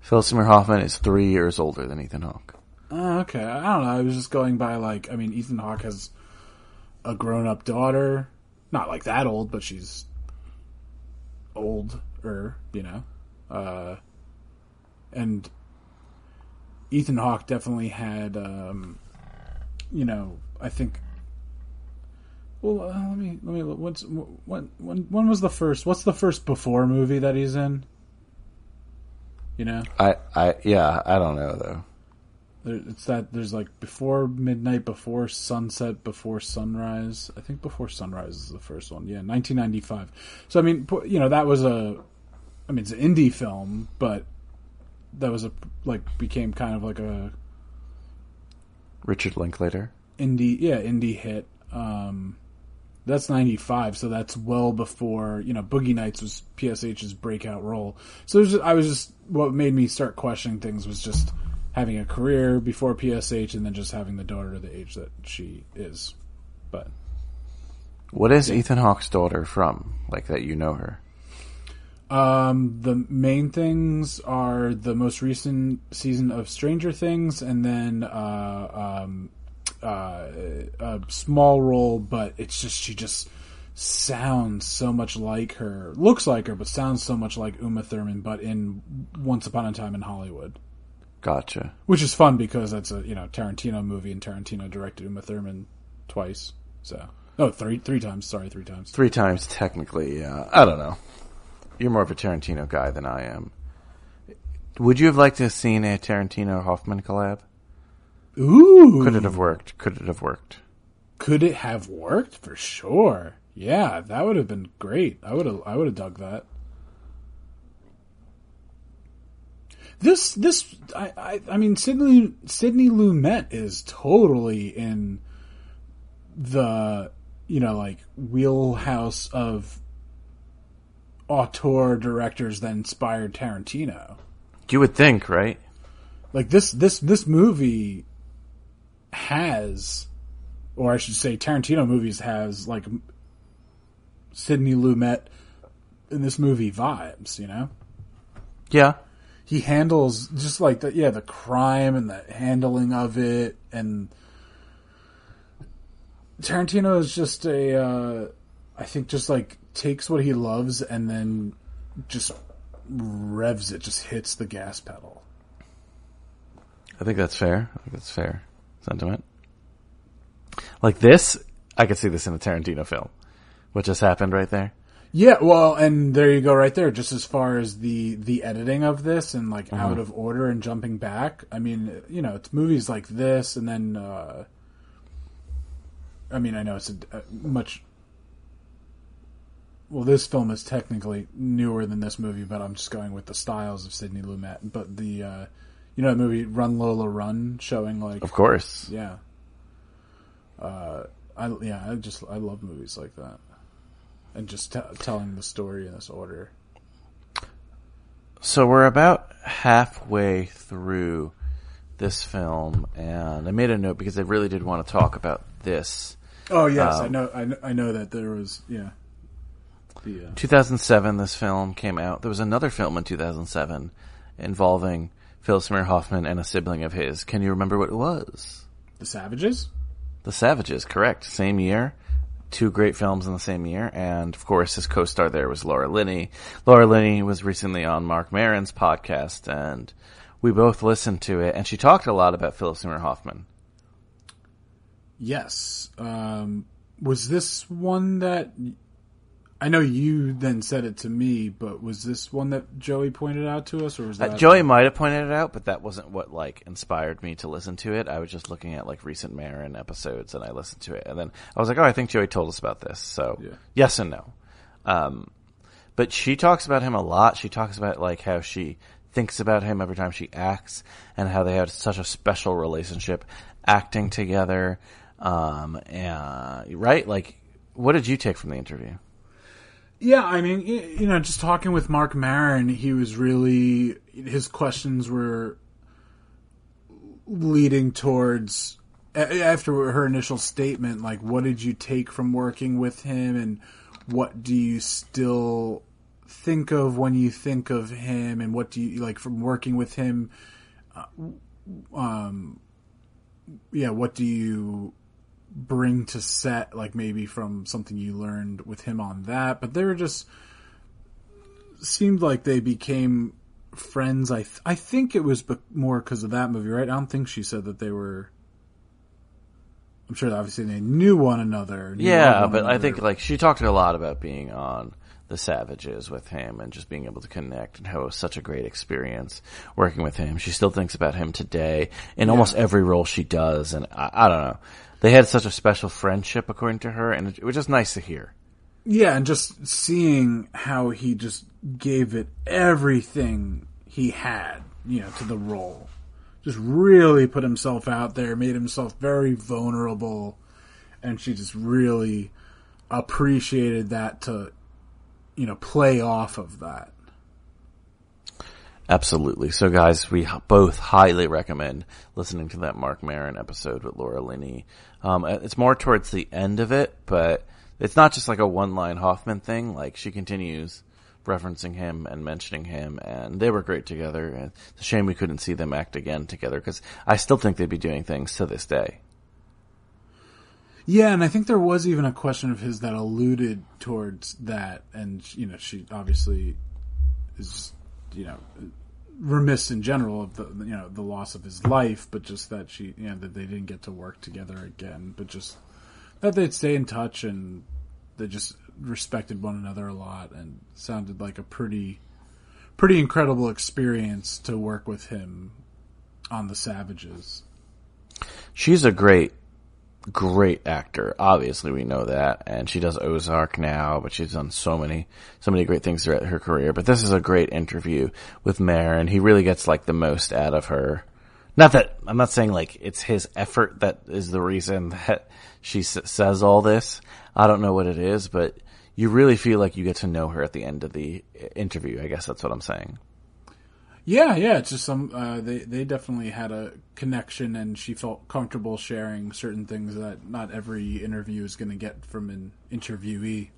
Phil Seymour Hoffman is three years older than Ethan Hawke. Oh, okay. I don't know. I was just going by like, I mean, Ethan Hawke has a grown up daughter, not like that old, but she's older, you know. Uh, and Ethan Hawke definitely had, um, you know, I think. Well, uh, let me let me. look. What's when when when was the first? What's the first before movie that he's in? You know, I, I, yeah, I don't know though. there, it's that there's like before midnight, before sunset, before sunrise. I think before sunrise is the first one. Yeah, 1995. So I mean, you know, that was a. I mean, it's an indie film, but that was a like became kind of like a Richard Linklater. indie yeah indie hit um that's 95 so that's well before you know boogie nights was psh's breakout role so there's i was just what made me start questioning things was just having a career before psh and then just having the daughter the age that she is but What is Ethan Hawke's daughter from? Like that you know her. Um the main things are the most recent season of stranger things and then uh um uh, a small role, but it's just she just sounds so much like her, looks like her, but sounds so much like Uma Thurman, but in Once Upon a Time in Hollywood, Gotcha. which is fun because that's a you know Tarantino movie, and Tarantino directed Uma Thurman twice, so no three three times. Sorry, three times. Three times technically, yeah. I don't know. You're more of a Tarantino guy than I am. Would you have liked to have seen a Tarantino Hoffman collab? Ooh, Could it have worked? Could it have worked? could it have worked for sure? Yeah, that would have been great. I would have I would have dug that. This this I I, I mean Sidney Sidney Lumet is totally in the you know like wheelhouse of auteur directors that inspired Tarantino. You would think, right? Like this this this movie has or I should say Tarantino movies has like Sidney Lumet in this movie vibes, you know? Yeah. He handles just like the yeah, the crime and the handling of it and Tarantino is just a uh I think just like takes what he loves and then just revs it, just hits the gas pedal. I think that's fair. I think that's fair sentiment. Like this, I could see this in a Tarantino film. What just happened right there? Yeah, well, and there you go, right there. Just as far as the the editing of this and like out of order and jumping back. I mean, you know, it's movies like this, and then. uh I mean, I know it's a, a much. Well, this film is technically newer than this movie, but I'm just going with the styles of Sidney Lumet. But the, uh you know, the movie Run Lola Run, showing like Of course. yeah. Uh, I yeah, I just I love movies like that, and just t- telling the story in this order. So we're about halfway through this film, and I made a note because I really did want to talk about this. Oh yes, I Um, know, I know, I know that there was yeah. The uh, 2007, this film came out. There was another film in 2007 involving Philip Seymour Hoffman and a sibling of his. Can you remember what it was? the Savages. The Savages, correct. Same year. Two great films in the same year. And of course, his co-star there was Laura Linney. Laura Linney was recently on Mark Maron's podcast and we both listened to it and she talked a lot about Philip Seymour Hoffman. Yes. Um, was this one that I know you then said it to me, but was this one that Joey pointed out to us, or was Uh, that Joey might have pointed it out, but that wasn't what like inspired me to listen to it. I was just looking at like recent Maron episodes and I listened to it, and then I was like, "Oh, I think Joey told us about this." So Yeah. yes and no. Um, but she talks about him a lot. She talks about like how she thinks about him every time she acts, and how they had such a special relationship acting together. Um, and, right? Like, what did you take from the interview? Yeah, I mean, you know, just talking with Mark Maron, he was really his questions were leading towards after her initial statement, like, what did you take from working with him, and what do you still think of when you think of him, and what do you like from working with him? Uh, um, yeah, what do you bring to set, like maybe from something you learned with him on that. But they were just seemed like they became friends. I th- I think it was be- more because of that movie, right? I don't think she said that they were. I'm sure obviously they knew one another. knew Yeah, one but I think like she talked a lot about being on the Savages with him and just being able to connect and how it was such a great experience working with him. She still thinks about him today in almost every role she does, and I, I don't know. They had such a special friendship, according to her, and it, was just nice to hear. Yeah, and just seeing how he just gave it everything he had, you know, to the role. Just really put himself out there, made himself very vulnerable, and she just really appreciated that to, you know, play off of that. Absolutely. So, guys, we both highly recommend listening to that Mark Maron episode with Laura Linney. Um, uh, it's more towards the end of it, but it's not just like a one-line Hoffman thing. Like she continues referencing him and mentioning him, and they were great together. And it's a shame we couldn't see them act again together because I still think they'd be doing things to this day. Yeah, and I think there was even a question of his that alluded towards that, and you know, she obviously is, you know, remiss in general of the you know the loss of his life, but just that she, you know, that they didn't get to work together again, but just that they'd stay in touch and they just respected one another a lot, and sounded like a pretty, pretty incredible experience to work with him on the Savages. She's a great, great actor. Obviously, we know that, and she does Ozark now, but she's done so many, so many great things throughout her career. But this is a great interview with Maron. He really gets like the most out of her. Not that I'm not saying like it's his effort that is the reason that she s- says all this. I don't know what it is, but you really feel like you get to know her at the end of the interview. I guess that's what I'm saying. Yeah, yeah, it's just some. Uh, they they definitely had a connection, and she felt comfortable sharing certain things that not every interview is going to get from an interviewee.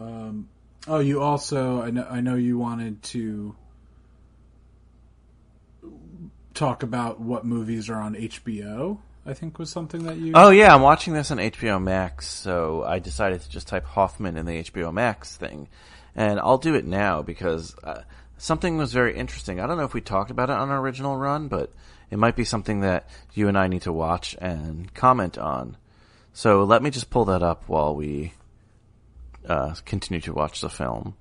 Um, oh, you also I know I know you wanted to talk about what movies are on HBO. I think was something that you. Oh yeah, I'm watching this on HBO Max, so I decided to just type Hoffman in the HBO Max thing, and I'll do it now because uh, something was very interesting. I don't know if we talked about it on our original run, but it might be something that you and I need to watch and comment on. So let me just pull that up while we uh, continue to watch the film.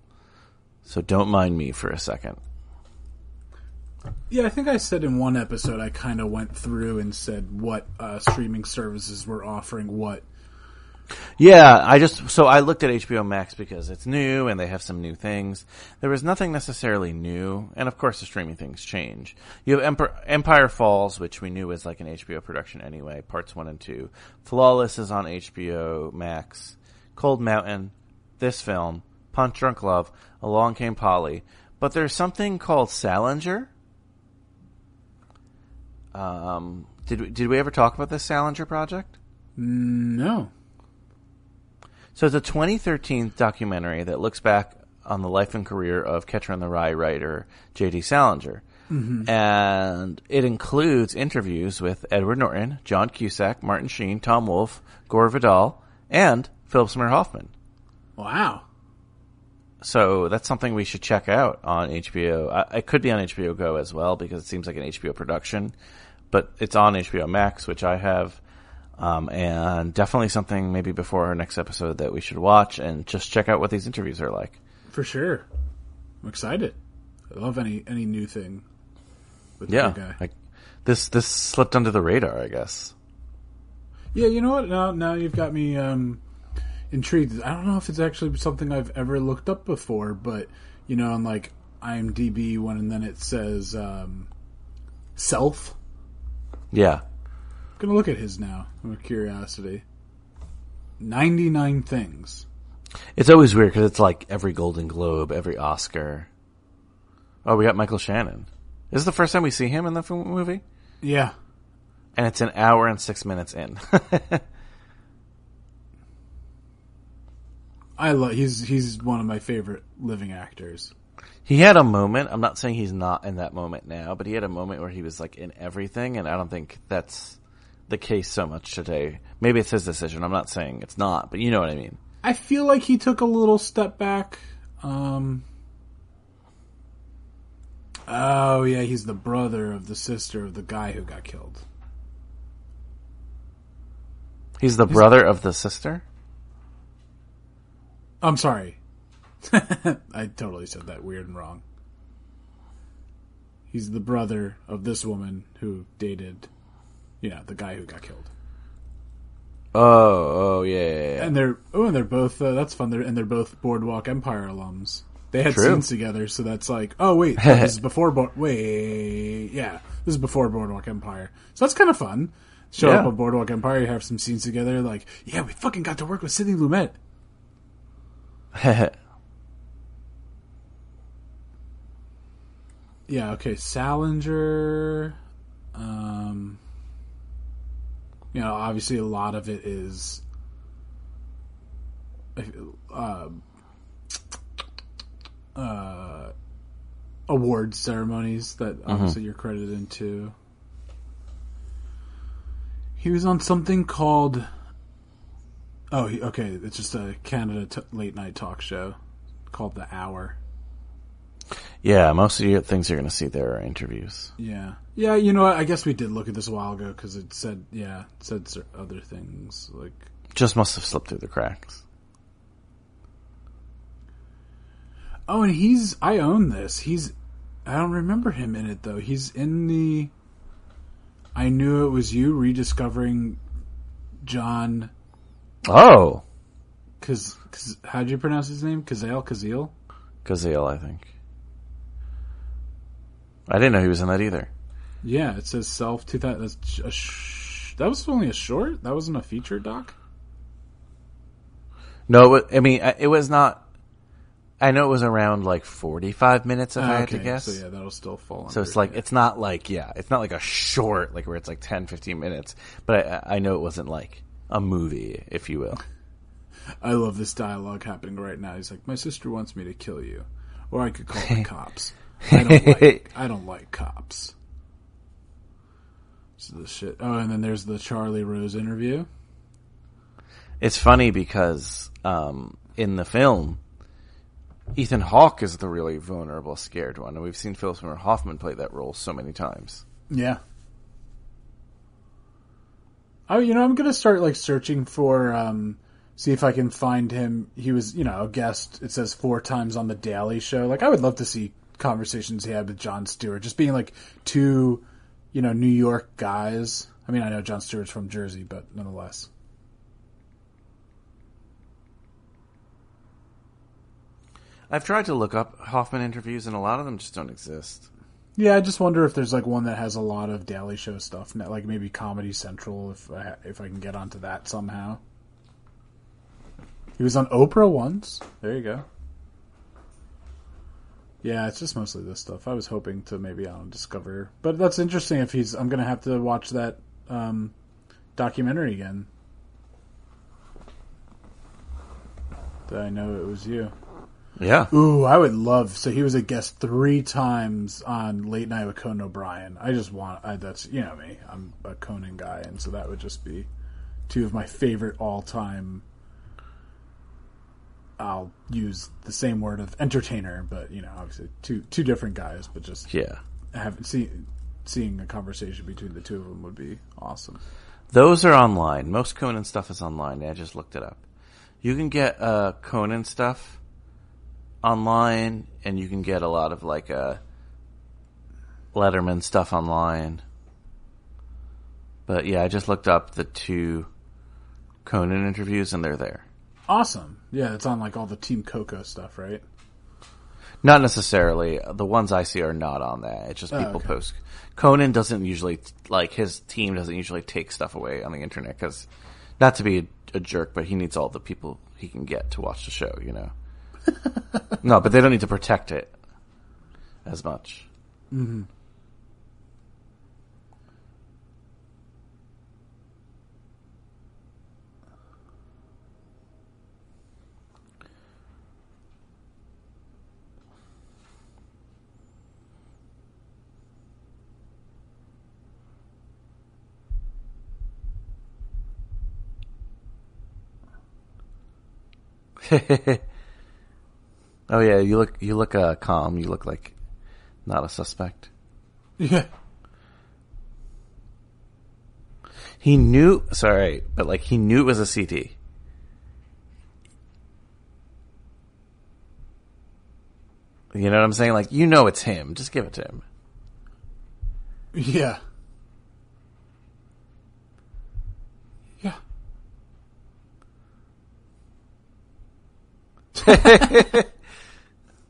So don't mind me for a second. Yeah, I think I said in one episode I kind of went through and said what uh, streaming services were offering what. Yeah, I just so I looked at HBO Max because it's new and they have some new things. There was nothing necessarily new, and of course the streaming things change. You have Empire, Empire Falls, which we knew was like an HBO production anyway, parts one and two. Flawless is on HBO Max. Cold Mountain, this film, Punch Drunk Love, Along Came Polly. But there's something called Salinger. Um, did we, did we ever talk about the Salinger project? No. So it's a 2013 documentary that looks back on the life and career of Catcher in the Rye writer J.D. Salinger. And it includes interviews with Edward Norton, John Cusack, Martin Sheen, Tom Wolfe, Gore Vidal, and Philip Seymour Hoffman. Wow. So that's something we should check out on HBO. I, it could be on HBO Go as well because it seems like an HBO production, but it's on HBO Max, which I have. Um, and definitely something maybe before our next episode that we should watch and just check out what these interviews are like. For sure. I'm excited. I love any any new thing with Yeah, guy. like this this slipped under the radar, I guess. Yeah, you know what? Now now you've got me um, intrigued. I don't know if it's actually something I've ever looked up before, but you know, on like IMDb one, and then it says um, self. Yeah, gonna look at his now. Out of curiosity. Ninety nine things. it's always weird because it's like every Golden Globe, every Oscar. Oh, we got Michael Shannon. Is this is the first time we see him in the movie, Yeah. and it's an hour and six minutes in. I love he's he's one of my favorite living actors. He had a moment. I'm not saying he's not in that moment now, but he had a moment where he was like in everything, and I don't think that's the case so much today. Maybe it's his decision. I'm not saying it's not, but you know what I mean. I feel like he took a little step back. Um, oh yeah, he's the brother of the sister of the guy who got killed. He's the brother of the sister. I'm sorry. I totally said that weird and wrong. He's the brother of this woman who dated, you know, the guy who got killed. Oh, oh yeah, yeah, yeah. And they're oh, and they're both uh, that's fun. They're and they're both Boardwalk Empire alums. They had True. scenes together, so that's like, oh wait, this is before. Bo- wait, yeah, this is before Boardwalk Empire. So that's kind of fun. Show Yeah. up on Boardwalk Empire, you have some scenes together. Like, yeah, we fucking got to work with Sidney Lumet. Yeah, okay, Salinger. Um, you know, obviously a lot of it is uh, uh, award ceremonies that obviously you're credited into. He was on something called. Oh, okay. It's just a Canada t- late night talk show called The Hour. yeah, most of your things you're going to see there are interviews. Yeah, yeah. You know, what? I guess we did look at this a while ago because it said, yeah, it said other things like. Just must have slipped through the cracks. Oh, and he's. I own this. He's. I don't remember him in it though. He's in the. I knew it was you rediscovering John. Oh, Cause, cause how'd you pronounce his name? Cazale, Kazeel. Gazelle, I think. I didn't know he was in that either. Yeah, it says self two thousand. That's a sh- that was only a short. That wasn't a feature doc. No, it, I mean, it was not. I know it was around like 45 minutes if I had to guess. So yeah, that'll still fall. So it's like, it's not like, yeah, it's not like a short, like where it's like 10, 15 minutes. But I, I know it wasn't like a movie, if you will. I love this dialogue happening right now. He's like, "My sister wants me to kill you, or I could call the cops. I don't like. I don't like cops." This the shit. Oh, and then there's the Charlie Rose interview. It's funny because um, in the film, Ethan Hawke is the really vulnerable, scared one, and we've seen Philip Seymour Hoffman play that role so many times. Yeah. Oh, you know, I'm gonna start like searching for, um, see if I can find him. He was, you know, a guest. It says four times on the Daily Show. Like, I would love to see conversations he had with Jon Stewart, just being like two, you know, New York guys. I mean, I know Jon Stewart's from Jersey, but nonetheless. I've tried to look up Hoffman interviews, and a lot of them just don't exist. Yeah, I just wonder if there's like one that has a lot of Daily Show stuff, like maybe Comedy Central, if I if I can get onto that somehow. He was on Oprah once. There you go. Yeah, it's just mostly this stuff. I was hoping to maybe don't discover, but that's interesting. If he's, I'm gonna have to watch that um, documentary again. That I know it was you. Yeah. Ooh, I would love. So he was a guest three times on Late Night with Conan O'Brien. I just want. I, that's you know me. I'm a Conan guy, and so that would just be two of my favorite all time. I'll use the same word of entertainer, but you know, obviously two two different guys, but just Yeah. having see, seeing a conversation between the two of them would be awesome. Those are online. Most Conan stuff is online. I just looked it up. You can get uh, Conan stuff online, and you can get a lot of like uh, Letterman stuff online. But yeah, I just looked up the two Conan interviews, and they're there. Awesome. Yeah, it's on like all the Team Coco stuff, right? Not necessarily. The ones I see are not on that. It's just Oh, people okay. post. Conan doesn't usually like his team doesn't usually take stuff away on the internet because not to be a, a jerk, but he needs all the people he can get to watch the show. You know no, but they don't need to protect it as much. Mm-hmm. oh yeah, you look you look uh, calm. You look like not a suspect. Yeah. He knew. Sorry, but like he knew it was a CT. You know what I'm saying? Like you know it's him. Just give it to him. Yeah. Yeah.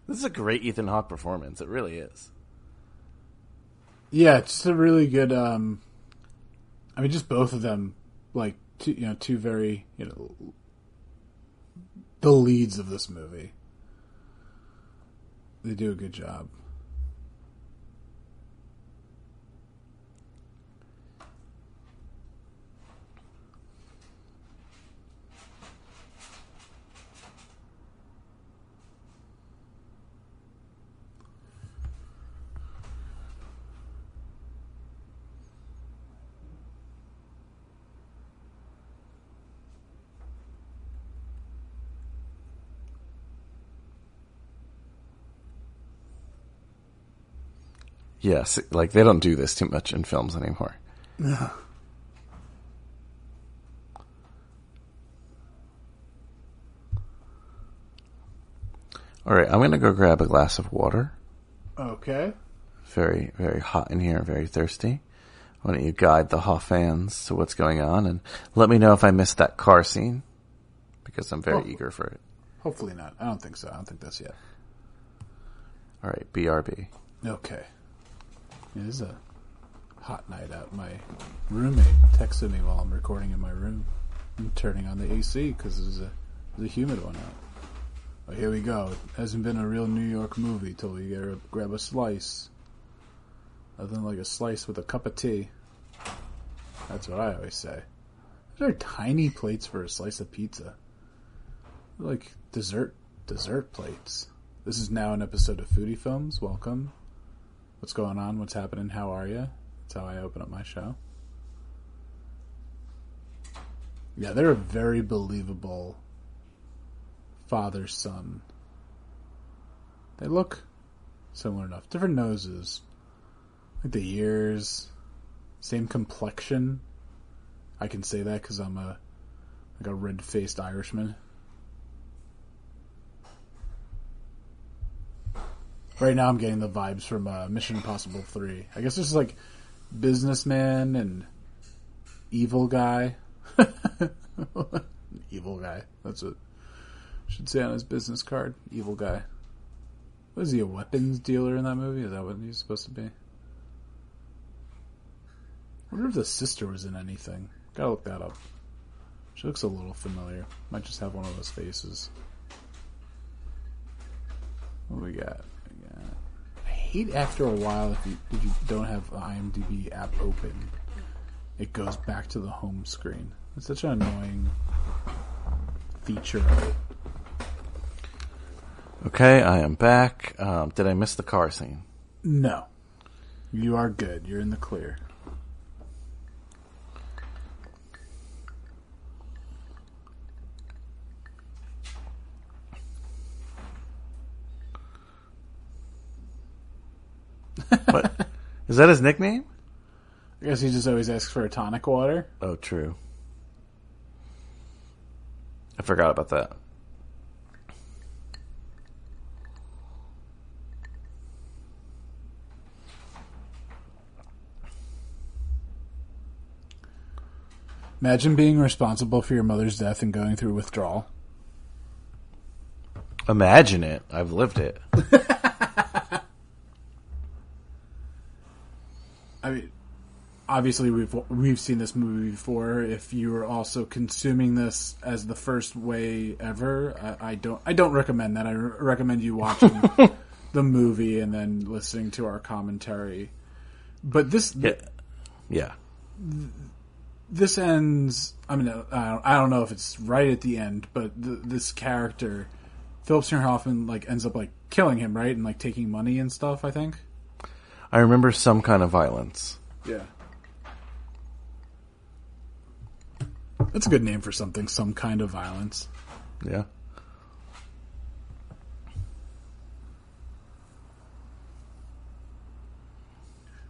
This is a great Ethan Hawke performance. It really is. Yeah, it's a really good. um I mean, just both of them, like two, you know, two very you know, the leads of this movie. They do a good job. Yes, like they don't do this too much in films anymore. No. All right, I'm gonna go grab a glass of water. Okay. Very, very hot in here. Very thirsty. Why don't you guide the Haw fans to what's going on and let me know if I missed that car scene because I'm very Oh. eager for it. Hopefully not. I don't think so. I don't think that's yet. All right, BRB. Okay. It is a hot night out. My roommate texted me while I'm recording in my room. I'm turning on the AC because there's a, a humid one out. Oh, here we go. It hasn't been a real New York movie till we get a, grab a slice. Nothing like a slice with a cup of tea. That's what I always say. Those are tiny plates for a slice of pizza. They're like dessert dessert plates. This is now an episode of Foodie Films. Welcome. What's going on? What's happening? How are you? That's how I open up my show. Yeah, they're a very believable father son. They look similar enough. Different noses. Like the ears. Same complexion. I can say that because I'm a like a red faced Irishman. Right now, I'm getting the vibes from uh, Mission Impossible Three. I guess this is like businessman and evil guy. evil guy. That's what I should say on his business card. Evil guy. Was he a weapons dealer in that movie? Is that what he's supposed to be? I wonder if the sister was in anything. Gotta look that up. She looks a little familiar. Might just have one of those faces. What do? We got- I hate after a while if you if you don't have the IMDb app open, it goes back to the home screen. It's such an annoying feature of it. Okay, I am back. Um, did I miss the car scene? No. You are good. You're in the clear. What is that his nickname? I guess he just always asks for a tonic water. Oh, true. I forgot about that. Imagine being responsible for your mother's death and going through withdrawal. Imagine it. I've lived it. I mean, obviously we've we've seen this movie before. If you are also consuming this as the first way ever, I, I don't I don't recommend that. I re- recommend you watching the movie and then listening to our commentary. But this Yeah. Yeah. this ends. I mean, I don't, I don't know if it's right at the end, but th this character, Philip Seymour Hoffman, like ends up like killing him, right, and like taking money and stuff. I think. I remember some kind of violence. Yeah. That's a good name for something. Some kind of violence. Yeah.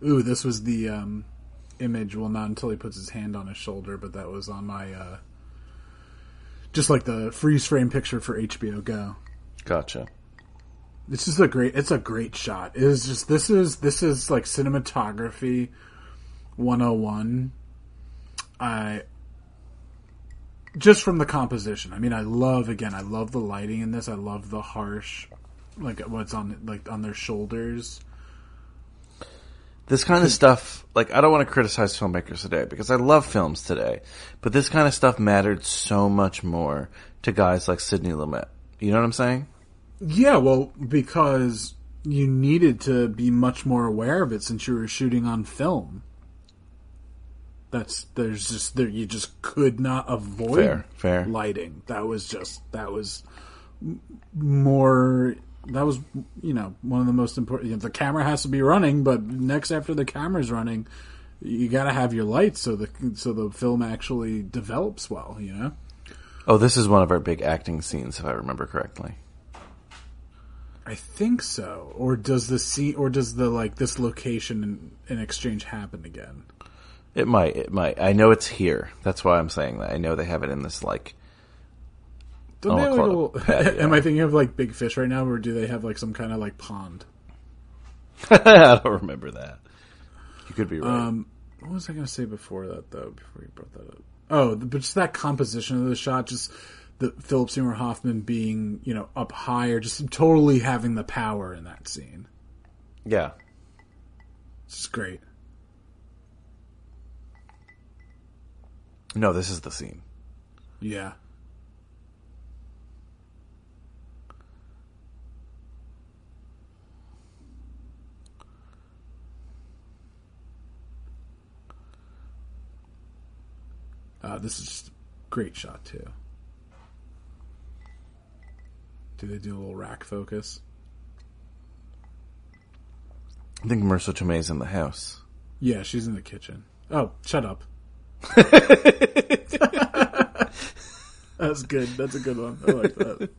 Ooh, this was the um, image. Well, not until he puts his hand on his shoulder, but that was on my uh, just like the freeze frame picture for HBO Go. Gotcha. It's is a great. It's a great shot. It is just this is this is like cinematography 101. I just from the composition. I mean, I love again. I love the lighting in this. I love the harsh, like what's on like on their shoulders. This kind of stuff, like, I don't want to criticize filmmakers today because I love films today, but this kind of stuff mattered so much more to guys like Sidney Lumet. You know what I'm saying? Yeah, well, because you needed to be much more aware of it since you were shooting on film. That's there's just there you just could not avoid Fair, fair. lighting. That was just that was more that was you know one of the most important. You know, the camera has to be running, but next after the camera's running, you got to have your lights so the so the film actually develops well. You know. Oh, this is one of our big acting scenes, if I remember correctly. I think so. Or does the scene, or does the like this location and, and exchange happen again? It might, it might. I know it's here. That's why I'm saying that. I know they have it in this, like, Don't they have like a little, patio. Am I thinking of like big fish right now, or do they have like some kind of like pond? I don't remember that. You could be right. Um, what was I going to say before that though? Before you brought that up, oh, but just that composition of the shot, just the Philip Seymour Hoffman being you know up higher, just totally having the power in that scene. yeah. It's great. No, this is the scene. Yeah. Uh, this is just a great shot too. Do they do a little rack focus? I think Marisa Tomei's in the house. Yeah, she's in the kitchen. Oh, shut up. That's good. That's a good one. I like that.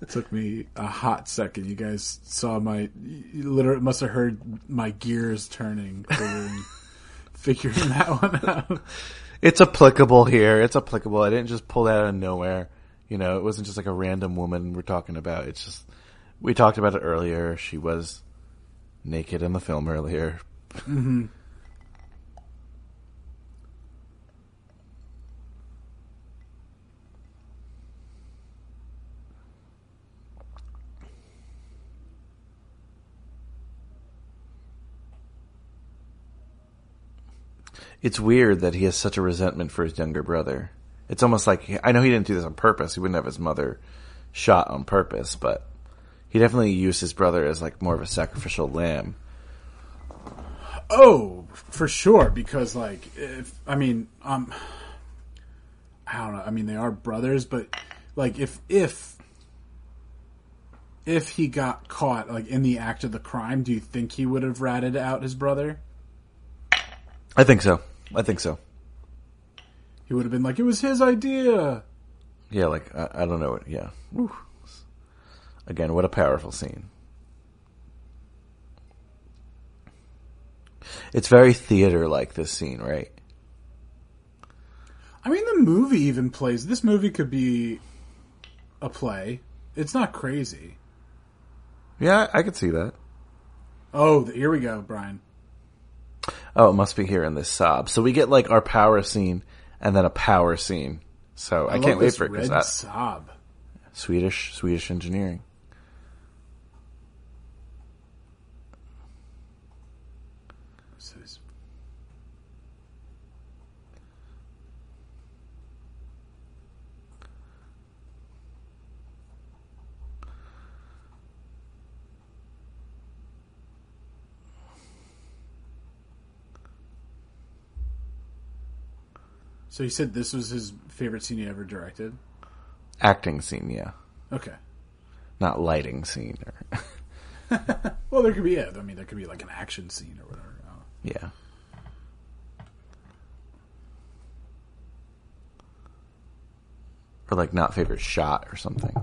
It took me a hot second. You guys saw my, you literally must have heard my gears turning, figuring, figuring that one out. It's applicable here. It's applicable. I didn't just pull that out of nowhere. You know, it wasn't just like a random woman we're talking about. It's just, we talked about it earlier. She was naked in the film earlier. Mm-hmm. It's weird that he has such a resentment for his younger brother. It's almost like I know he didn't do this on purpose. He wouldn't have his mother shot on purpose, but he definitely used his brother as like more of a sacrificial lamb. Oh, for sure. Because like, if I mean, um, I don't know. I mean, they are brothers, but like, if if if he got caught like in the act of the crime, do you think he would have ratted out his brother? I think so. I think so. He would have been like, "It was his idea." Yeah, like I, I don't know. Yeah. Whew. Again, what a powerful scene. It's very theater like this scene, right? I mean, the movie even plays. This movie could be a play. It's not crazy. Yeah, I could see that. Oh, here we go, Brian. Oh, it must be here in this Saab. So we get like our power scene and then a power scene. So I, love can't wait for it because red that Saab. Swedish Swedish engineering. So it's- So he said this was his favorite scene he ever directed. Acting scene, yeah. Okay. Not lighting scene or Well, there could be. Yeah, I mean, there could be like an action scene or whatever. Yeah. Or like not favorite shot or something.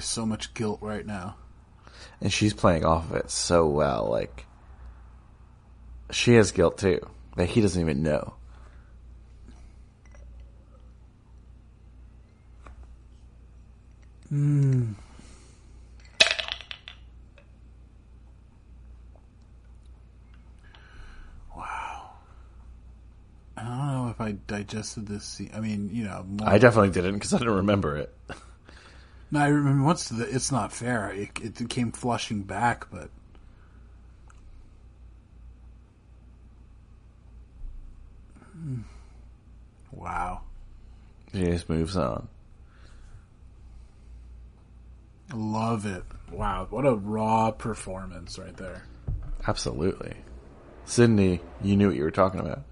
So much guilt right now. and she's playing off of it so well. Like she has guilt too that he doesn't even know. Hmm. Wow. I don't know if I digested this scene. I mean, you know, I definitely didn't because I didn't remember it. no, I remember once the "It's not fair." It, it came flushing back, but wow, She just moves on. love it. Wow, what a raw performance right there. Absolutely, Sidney, you knew what you were talking about.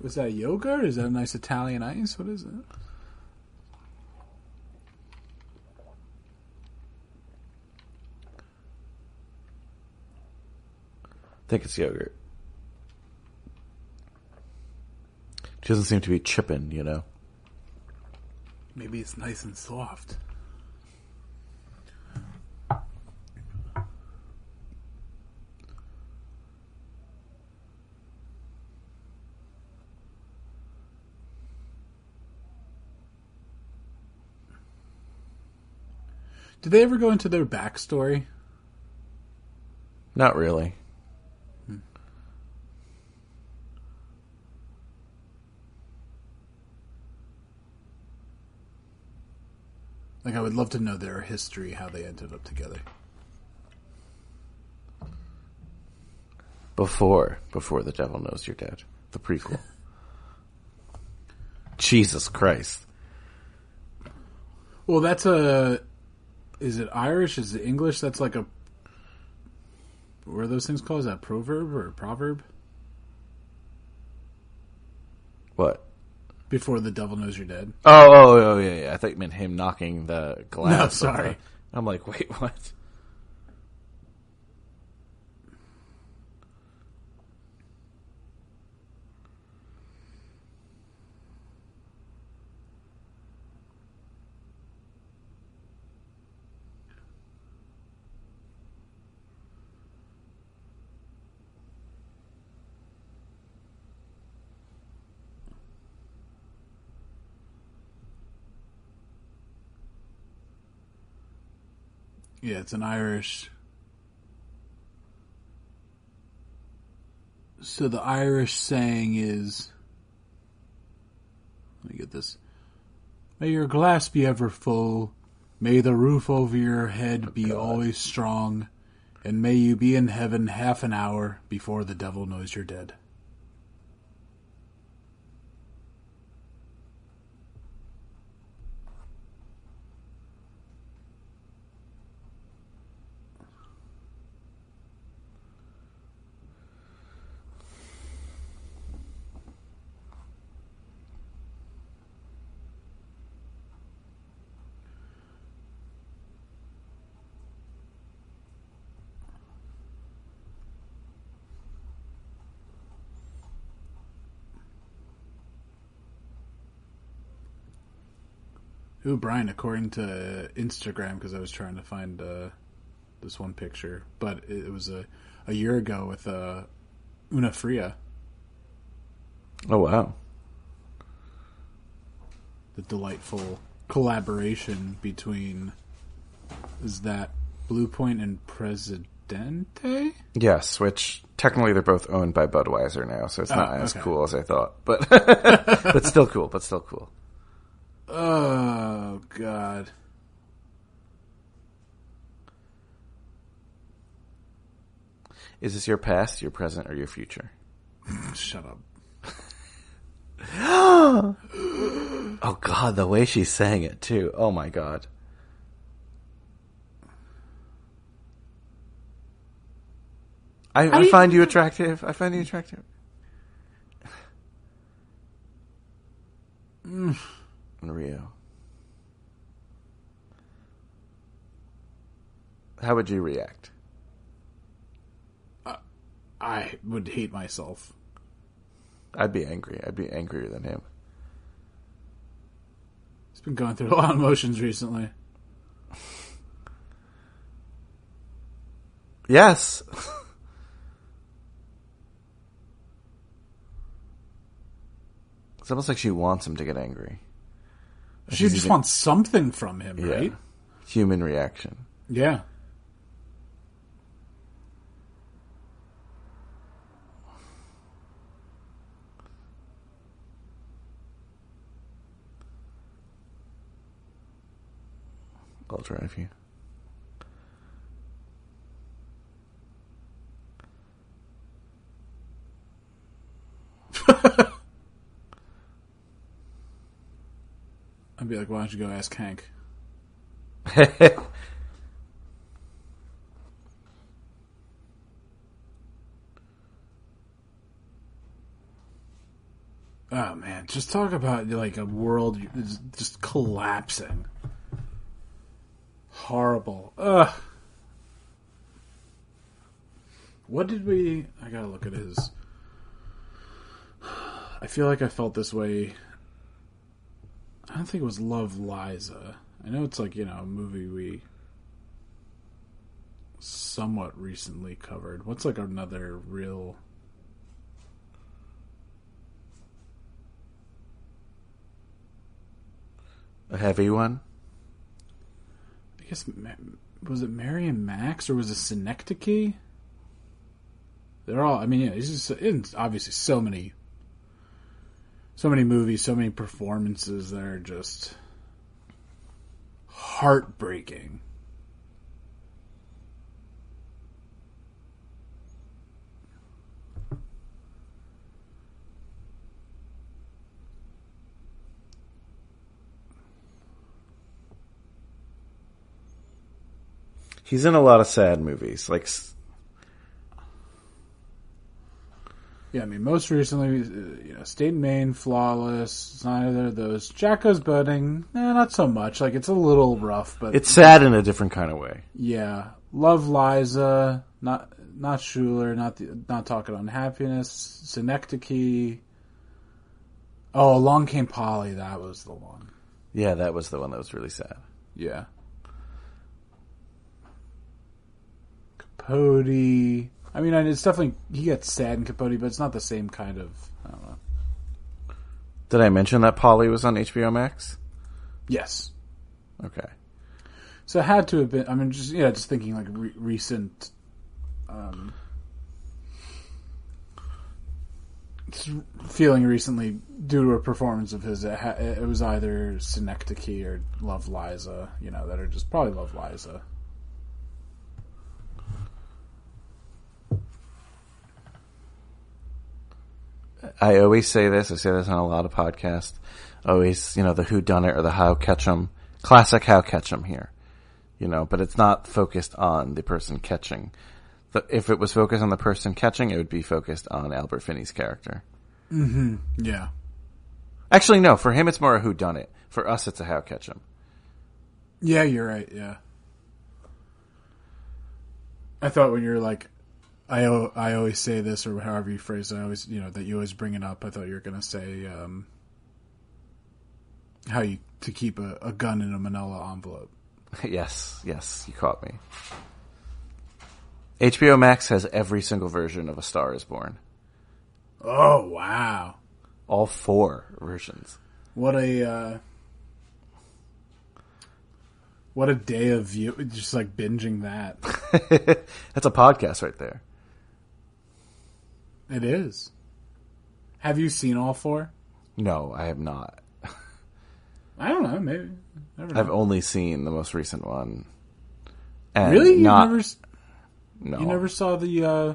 Was that yogurt? Is that a nice Italian ice? What is it? Think it's yogurt. She doesn't seem to be chipping, you know. Maybe it's nice and soft. Did they ever go into their backstory? Not really. Like, I would love to know their history, how they ended up together. Before, before the devil knows you're dead, the prequel. Jesus Christ! Well, that's a. Is it Irish? Is it English? That's like a. What are those things called? Is that proverb or a proverb? What? Before the devil knows you're dead. Oh, oh, oh, yeah, yeah. I thought you meant him knocking the glass. No, sorry. the- I'm like, wait, what? Yeah, it's an Irish. So the Irish saying is. Let me get this. May your glass be ever full. May the roof over your head oh, be always strong. And may you be in heaven half an hour before the devil knows you're dead. Ooh, Brian, according to Instagram, because I was trying to find uh, this one picture, but it, was a, a year ago with uh, Una Fria, Oh, wow. the delightful collaboration between is that Blue Point and Presidente? Yes, which technically they're both owned by Budweiser now, so it's not Oh, as okay. cool as I thought, but but still cool. But still cool. Oh God! Is this your past, your present, or your future? Shut up. Oh God, the way she sang it too. Oh my God. I, I find you attractive. I find you attractive. Mm. Rio. How would you react? I would hate myself. I'd be angry. I'd be angrier than him. He's been going through a lot of emotions recently. Yes. it's almost like she wants him to get angry. She just wants something from him, Yeah. right? Human reaction. Yeah. I'll drive you. I'd be like, why don't you go ask Hank? Oh man, just talk about like a world just collapsing. Horrible. Ugh. What did we? I gotta look at his. I feel like I felt this way. I don't think it was Love Liza. I know it's like you know a movie we somewhat recently covered. What's like another real? A heavy one? I guess was it Mary and Max or was it Synecdoche? They're all. I mean, yeah, it's just obviously so many, so many movies, so many performances that are just heartbreaking. He's in a lot of sad movies. Like, Yeah, I mean, most recently, uh, you know, State and Main, Flawless. It's not either of those. Jack Goes Boating, eh, not so much. Like it's a little rough, but it's sad in a different kind of way. Yeah, love Liza, not not Schuler, not the, not talking unhappiness, Synecdoche. Oh, along came Polly. That was the one. Yeah, that was the one that was really sad. Yeah. Capote. I mean, it's definitely he gets sad in Capote, but it's not the same kind of. I don't know. Did I mention that Polly was on HBO Max? Yes. Okay. So it had to have been. I mean, just yeah, just thinking like re- recent. Um, feeling recently due to a performance of his, it, ha- it was either Synecdoche or Love Liza. You know, that are just probably Love Liza. I always say this. I say this on a lot of podcasts. Always, you know, the who done it or the how catch 'em. Classic how catch 'em here. You know, but it's not focused on the person catching. The, if it was focused on the person catching, it would be focused on Albert Finney's character. Mm-hmm. Yeah. Actually, no. For him, it's more a who done it. For us, it's a how catch 'em. Yeah, you're right. Yeah. I thought when you're like, I I always say this or however you phrase it, I always you know that you always bring it up. I thought you were gonna say um, how you to keep a, a gun in a Manila envelope. yes, yes, you caught me. HBO Max has every single version of A Star Is Born. Oh wow! All four versions. What a uh, what a day of view! Just like binging that. That's a podcast right there. It is. Have you seen all four? No, I have not. I don't know. Maybe. Never. I've only seen the most recent one. And really? You Not, never? no. You never saw the uh,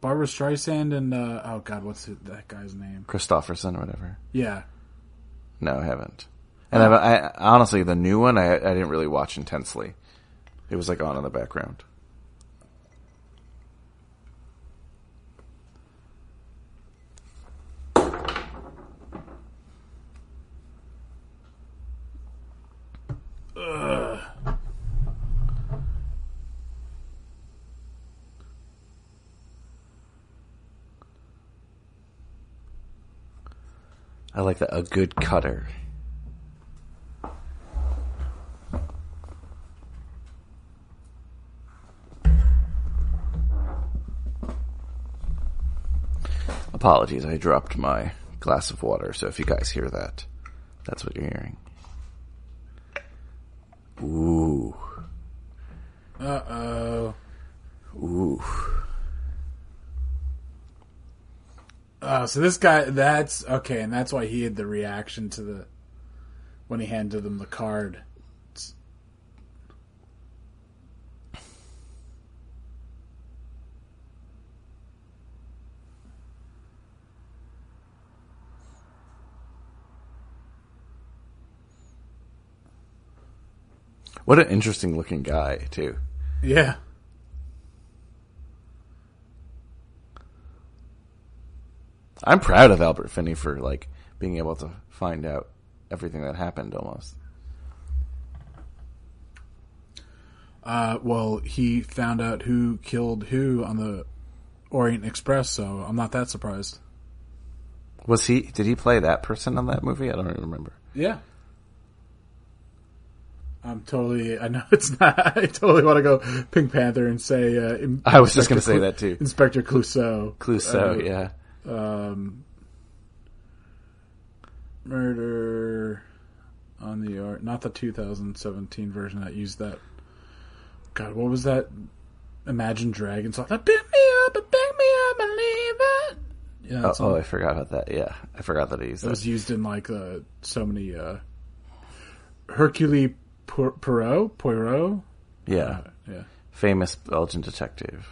Barbra Streisand and uh, oh god, what's it, that guy's name? Kristofferson or whatever. Yeah, No, I haven't. And I've, I honestly, the new one, I, I didn't really watch intensely. It was like on in the background. I like that. A good cutter. Apologies, I dropped my glass of water, so if you guys hear that, that's what you're hearing. Ooh. Uh oh. Ooh. Oh, so this guy, that's okay, and that's why he had the reaction to the when he handed him the card. It's- What an interesting looking guy, too. Yeah. I'm proud of Albert Finney for like being able to find out everything that happened almost. Uh, well, he found out who killed who on the Orient Express, so I'm not that surprised. Was he did he play that person on that movie? I don't even remember. Yeah. I'm totally. I know it's not. I totally want to go Pink Panther and say. Uh, I was just gonna say that too. Inspector Clouseau. Clouseau, Uh, yeah. Um, murder on the art. Not the 2017 version that used that. God, what was that? Imagine Dragons song. That pick me up pick me up and leave it. Yeah, Oh, oh, I forgot about that. Yeah, I forgot that he used It that. was used in like uh, so many uh, Hercule Poir- Poirot. Poirot. yeah, Uh, yeah. famous Belgian detective.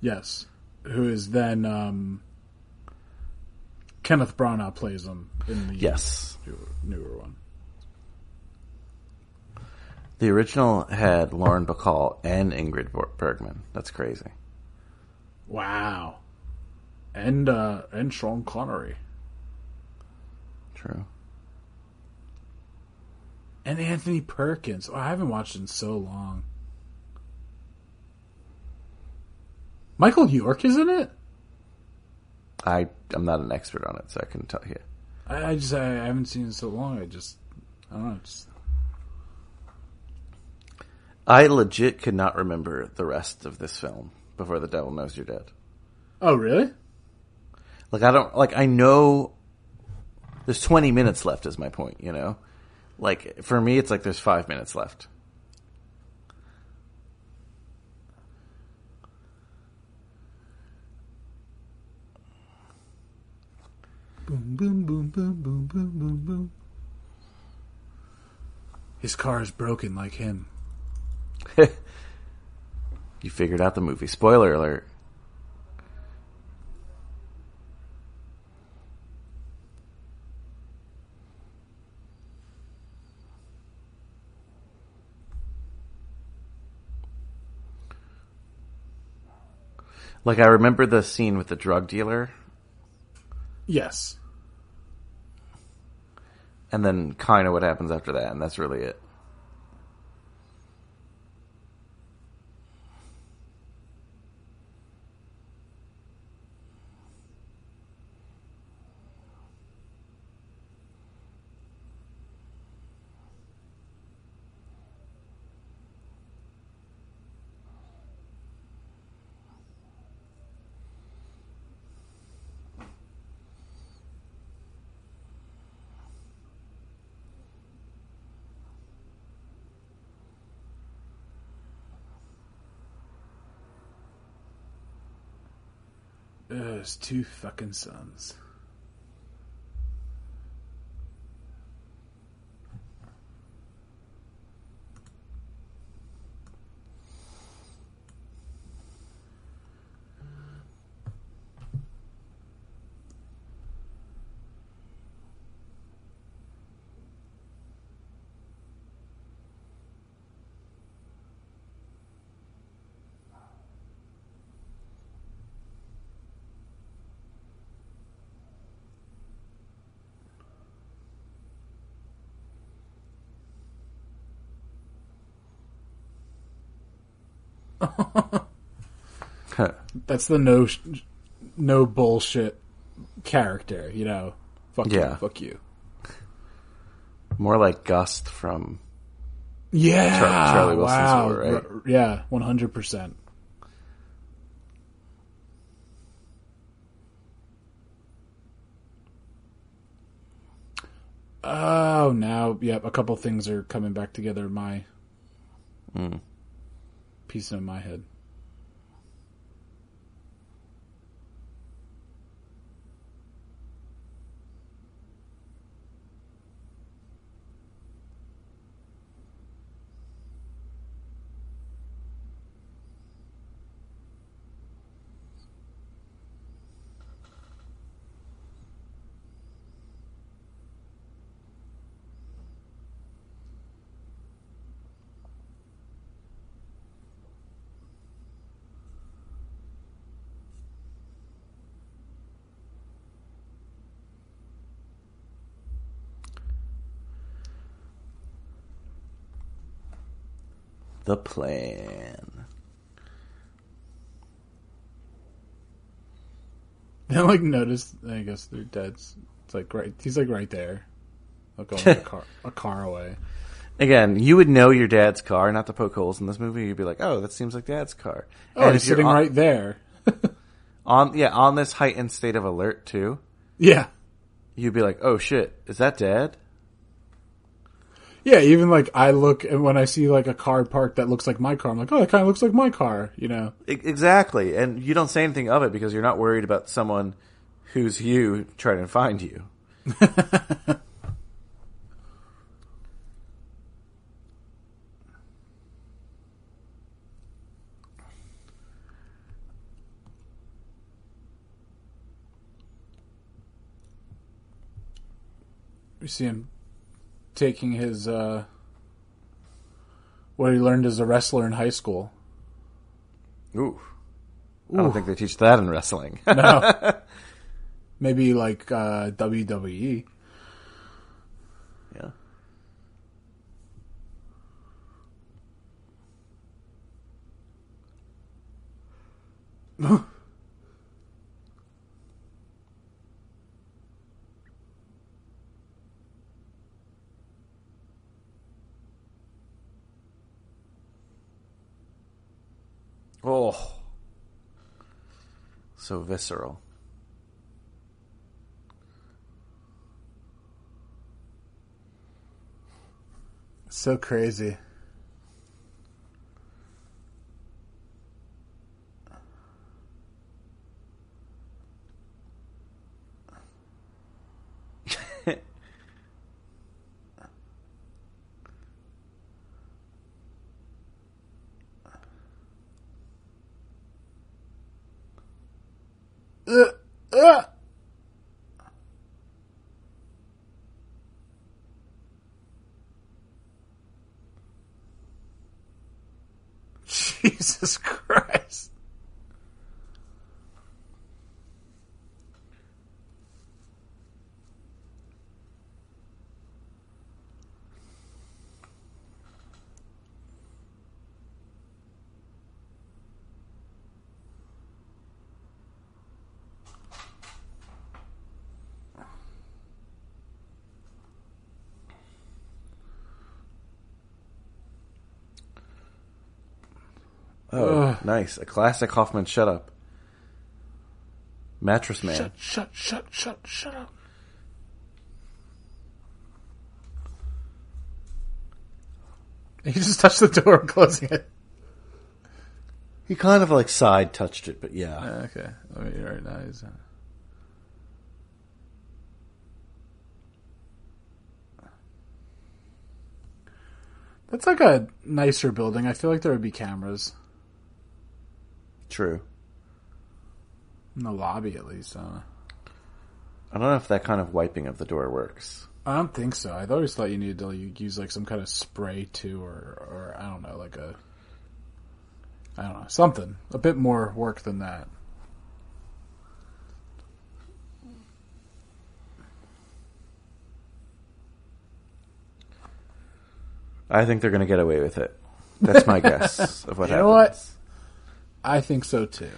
Yes. Who is then um, Kenneth Branagh plays him in the Yes, newer, newer one. the original had Lauren Bacall and Ingrid Bergman. That's crazy. Wow. And uh, and Sean Connery True. and Anthony Perkins. Oh, I haven't watched in so long. Michael York is in it. I I'm not an expert on it, so I couldn't tell you. I, I just I haven't seen it so long. I just I don't know. Just I legit could not remember the rest of this film before The Devil Knows You're Dead. oh really? Like I don't like I know there's 20 minutes left is my point, you know? Like for me it's like there's 5 minutes left. Boom boom boom boom boom boom boom boom. His car is broken like him. You figured out the movie. Spoiler alert. Like I remember the scene with the drug dealer Yes. and then kind of what happens after that and that's really it. His two fucking sons. that's the no no bullshit character, you know. Fuck yeah. you, fuck you. More like Gust from yeah Char- Charlie Wilson's wow. War, right? R- yeah, one hundred percent. Oh, now yep, yeah, a couple things are coming back together in my mm. piece in my head. The plan. I like notice. I guess their dad's. It's like right. He's like right there, like only a car a car away. Again, you would know your dad's car, not to poke holes in this movie. You'd be like, "Oh, that seems like dad's car." Oh, and he's sitting on, right there. on, yeah, on this heightened state of alert too, Yeah, you'd be like, "Oh shit, is that dad?" Yeah. Even like I look and when I see like a car parked that looks like my car, I'm like, oh, it kind of looks like my car. You know. Exactly, and you don't say anything of it because you're not worried about someone who's you trying to find you. We see him taking his uh, what he learned as a wrestler in high school. Ooh, I don't think they teach that in wrestling. No, maybe like uh, WWE. yeah. Oh, so visceral. So crazy. Uh, uh. Jesus Christ. Oh, nice. A classic Hoffman shut up. Mattress Man. Shut, shut, shut, shut, shut up. He just touched the door, closing it. He kind of like side touched it, but yeah. Okay, let me right now. He's, uh... That's like a nicer building. I feel like there would be cameras True. in the lobby, at least. Uh, I don't know if that kind of wiping of the door works. I don't think so. I always thought you needed to use like some kind of spray too, or or I don't know, like a I don't know something a bit more work than that. I think they're going to get away with it. That's my guess of what You happens. know what? I think so too.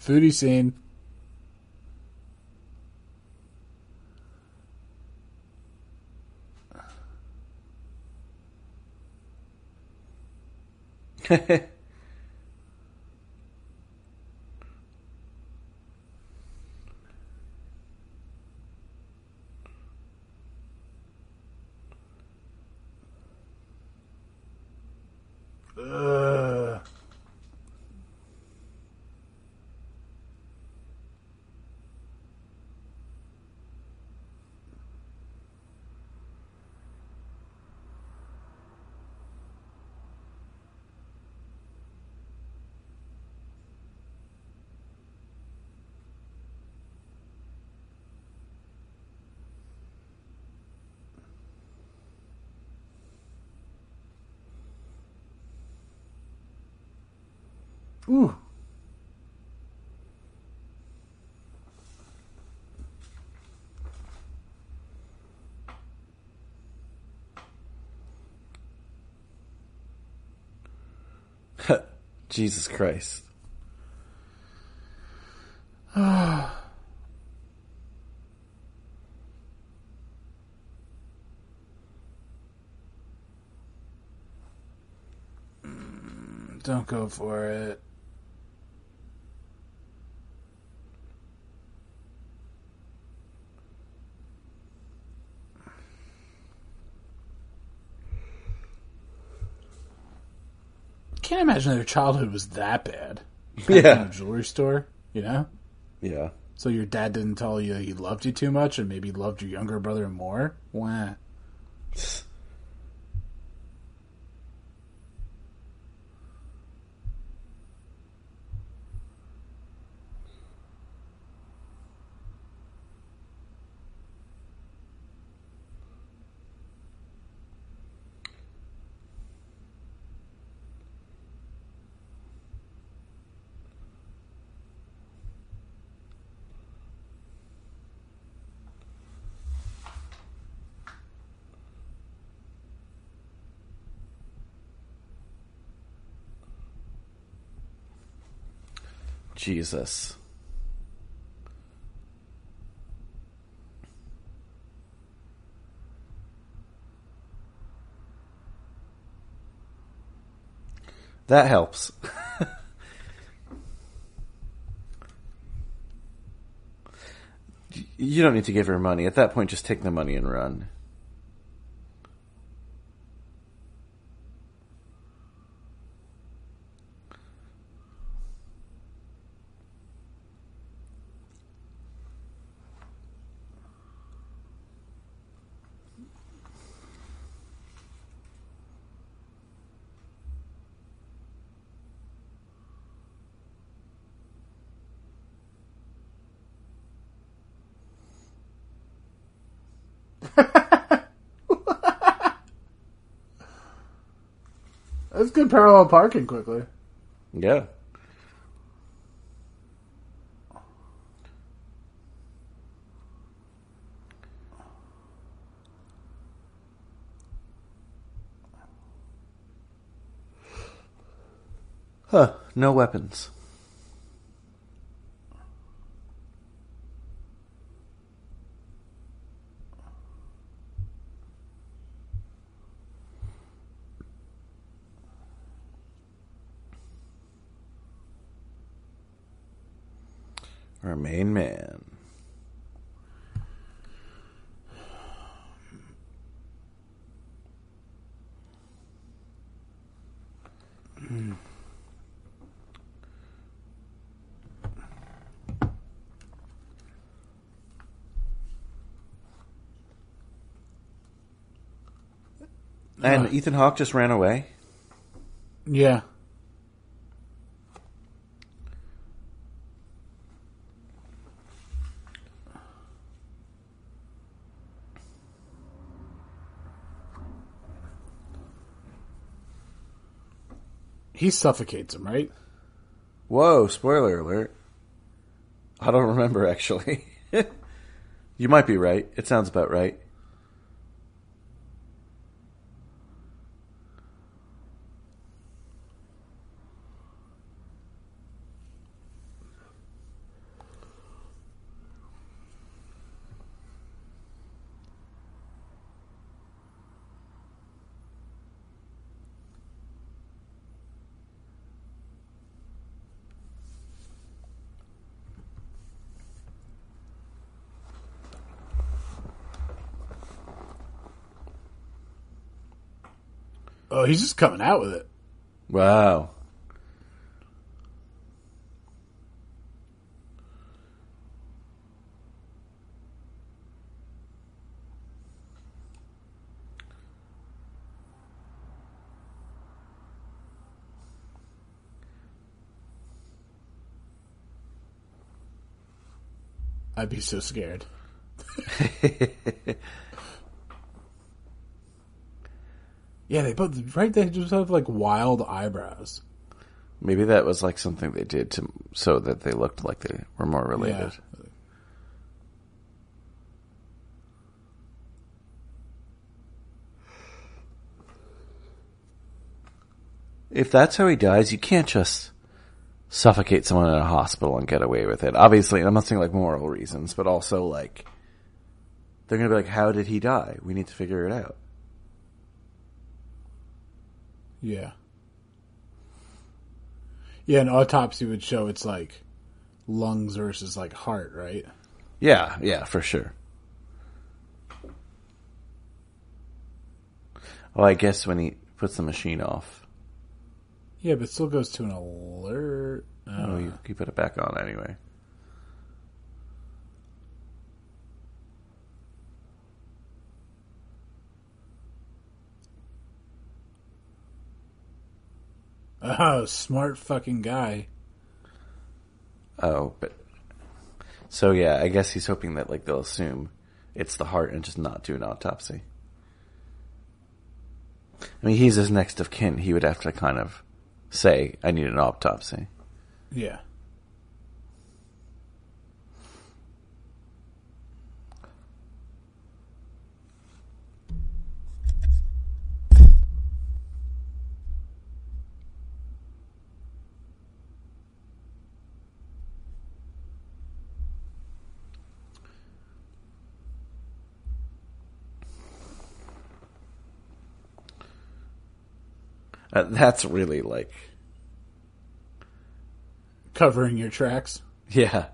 Foodie scene. uh Ooh. Jesus Christ. Mm, don't go for it. Can't imagine their childhood was that bad. Yeah. a jewelry store, you know? Yeah. So your dad didn't tell you he loved you too much and maybe loved your younger brother more? Wah. Jesus. That helps. you don't need to give her money. At that point, just take the money and run. That's good parallel parking quickly. Yeah. Huh. No weapons. Our main man. And Ethan Hawke just ran away. Yeah. He suffocates him, right? Whoa, spoiler alert. I don't remember actually. you might be right. It sounds about right. He's just coming out with it. Wow. I'd be so scared. yeah, they both right. They just have like wild eyebrows. Maybe that was like something they did to so that they looked like they were more related. Yeah. If that's how he dies, you can't just suffocate someone in a hospital and get away with it. Obviously, I'm not saying like moral reasons, but also like they're gonna be like, "How did he die? We need to figure it out." Yeah. Yeah, an autopsy would show it's like lungs versus like heart, right? Yeah, yeah, for sure. Well, I guess when he puts the machine off, Yeah, but it still goes to an alert. oh, you, uh. you put it back on anyway. Oh, smart fucking guy. Oh, but so yeah, I guess he's hoping that like they'll assume it's the heart and just not do an autopsy. I mean, he's his next of kin. He would have to kind of say, "I need an autopsy." Yeah. Uh, that's really like, Covering your tracks. yeah.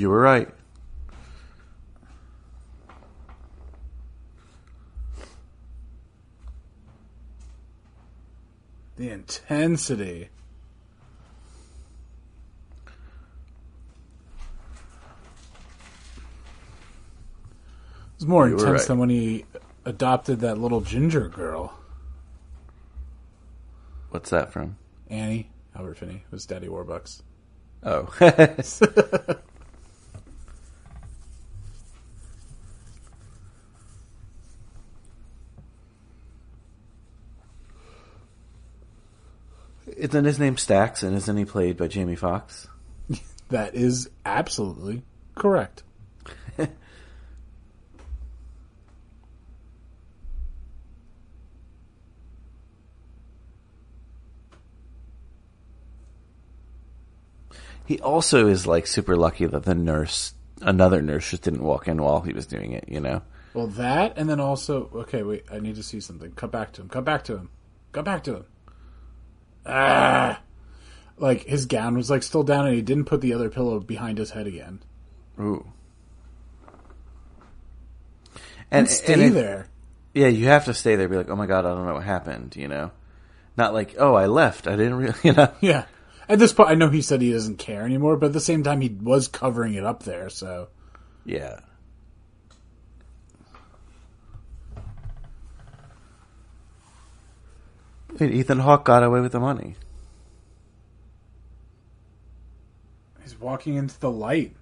You were right. The intensity. It was more You intense right. than when he adopted that little ginger girl, What's that from? Annie. Albert Finney was Daddy Warbucks. Oh. Isn't his name Stacks and isn't he played by Jamie Foxx? That is absolutely correct. He also is like super lucky that the nurse, another nurse, just didn't walk in while he was doing it. You know? Well, that, and then also, okay, wait, I need to see something. Cut back to him. Cut back to him. Cut back to him. Ah! Like, his gown was, like, still down, and he didn't put the other pillow behind his head again. Ooh. And, And stay and it- there. Yeah, you have to stay there. Be like, oh my god, I don't know what happened. You know, not like, oh, I left. I didn't really. You know. Yeah. At this point, I know he said he doesn't care anymore, but at the same time, he was covering it up there, so. Yeah. Wait, Ethan Hawke got away with the money. He's walking into the light.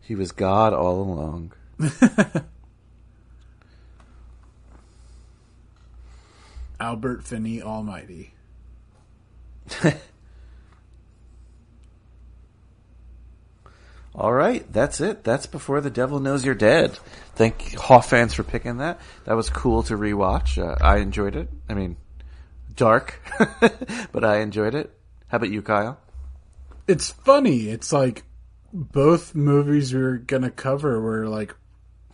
He was God all along. Albert Finney Almighty. All right, that's it. That's before the devil knows you're dead. Thank Hoff fans for picking that. That was cool to rewatch. Uh, I enjoyed it. I mean, dark, but I enjoyed it. How about you, Kyle? It's funny. It's like both movies we are gonna cover were like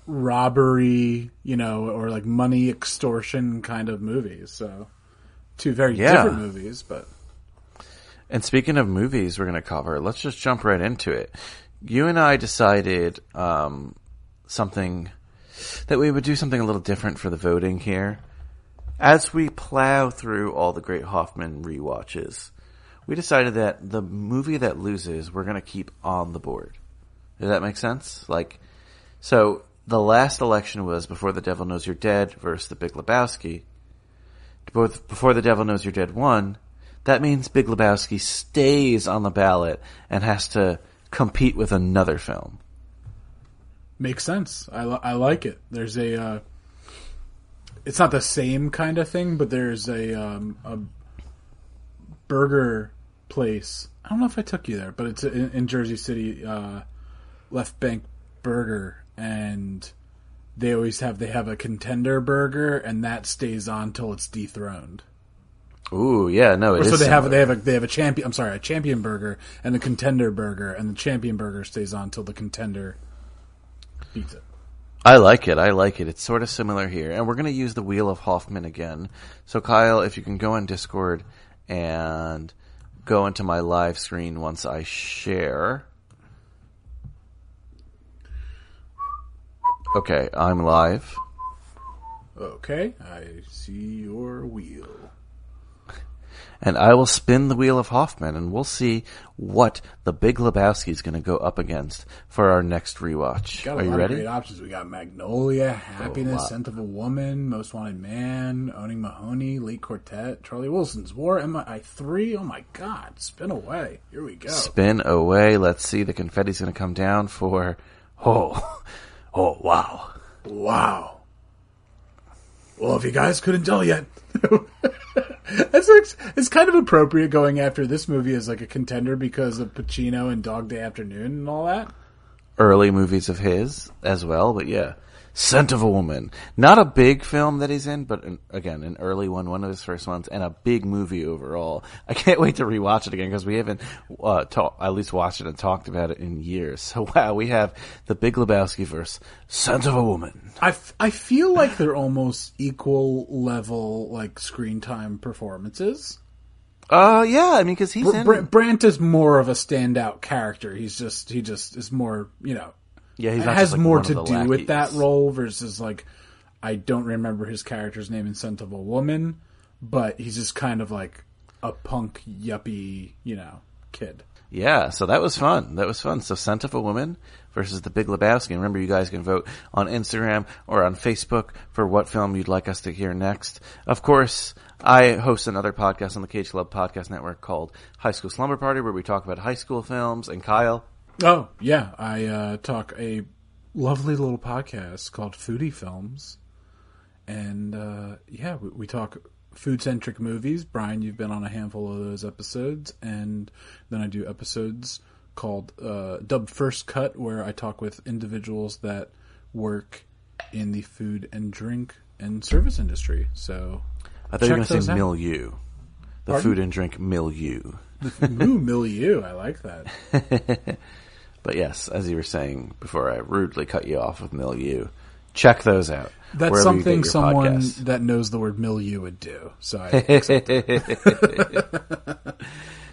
robbery, you know, or like money extortion kind of movies. So two very Yeah. different movies, but And speaking of movies we're going to cover, let's just jump right into it. You and I decided um, something that we would do something a little different for the voting here. As we plow through all the great Hoffman rewatches, we decided that the movie that loses, we're going to keep on the board. Does that make sense? Like, so the last election was Before the Devil Knows You're Dead versus The Big Lebowski. Both Before the Devil Knows You're Dead won. That means Big Lebowski stays on the ballot and has to compete with another film. Makes sense. I, I like it. There's a. Uh, it's not the same kind of thing, but there's a um, a burger place. I don't know if I took you there, but it's in, in Jersey City, uh, Left Bank Burger, and they always have they have a contender burger, and that stays on till it's dethroned. Ooh, yeah, no, it so they have they have a they have a champion. I'm sorry, a champion burger and the contender burger, and the champion burger stays on until the contender beats it. I like it. I like it. It's sort of similar here. And we're going to use the Wheel of Hoffman again. So, Kyle, if you can go on Discord and go into my live screen once I share. Okay, I'm live. Okay, I see your wheel. And I will spin the Wheel of Hoffman and we'll see what the Big Lebowski is going to go up against for our next rewatch. Got a Are you ready? of great options. We got Magnolia, Happiness. Scent of a Woman, Most Wanted Man, Owning Mahowny, Late Quartet, Charlie Wilson's War, MI three. Oh my God! Spin away. Here we go. Spin away. Let's see. The confetti's going to come down for. Oh, oh, wow. Wow. Well, if you guys couldn't tell yet, it's it's- it's kind of appropriate going after this movie as like a contender because of Pacino and Dog Day Afternoon and all that. early movies of his as well, but yeah. Scent of a Woman. Not a big film that he's in, but an, again, an early one, one of his first ones, and a big movie overall. I can't wait to rewatch it again because we haven't, uh, ta- at least watched it and talked about it in years. So wow, we have The Big Lebowski versus Scent of a Woman. I, f- I feel like they're almost equal level like screen time performances. Uh, yeah, I mean, cause he's Br- in, Br- Brandt is more of a standout character. He's just he just is more you know yeah, he's not has like, more to do with that role versus like I don't remember his character's name in Scent of a Woman, but he's just kind of like a punk yuppie you know kid. Yeah, so that was fun. That was fun. So Scent of a Woman versus The Big Lebowski. And remember, you guys can vote on Instagram or on Facebook for what film you'd like us to hear next. Of course, I host another podcast on the Cage Club Podcast Network called High School Slumber Party, where we talk about high school films. And Kyle, Oh yeah, I uh, talk a lovely little podcast called Foodie Films, and uh, yeah, we, we talk food centric movies. Brian, you've been on a handful of those episodes, and then I do episodes called uh, Dubbed First Cut, where I talk with individuals that work in the food and drink and service industry. So, I thought you were going to say out. milieu. The Pardon? food and drink milieu. ooh, milieu, I like that. But yes, as you were saying before, I rudely cut you off with milieu. Check those out. That's wherever you get something someone podcasts. that knows the word milieu would do. So I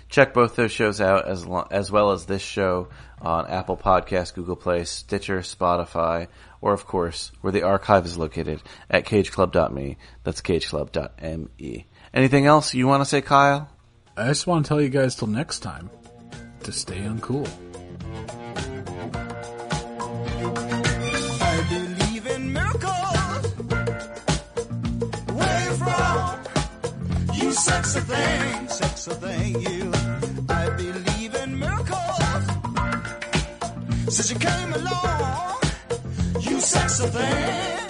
Check both those shows out as lo- as well as this show on Apple Podcasts, Google Play, Stitcher, Spotify, or of course where the archive is located at cageclub.me. That's cageclub.me. Anything else you want to say, Kyle? I just want to tell you guys till next time to stay uncool. I believe in miracles. Where from? You sexy thing, sexy thing, you. I believe in miracles. Since you came along, you sexy thing.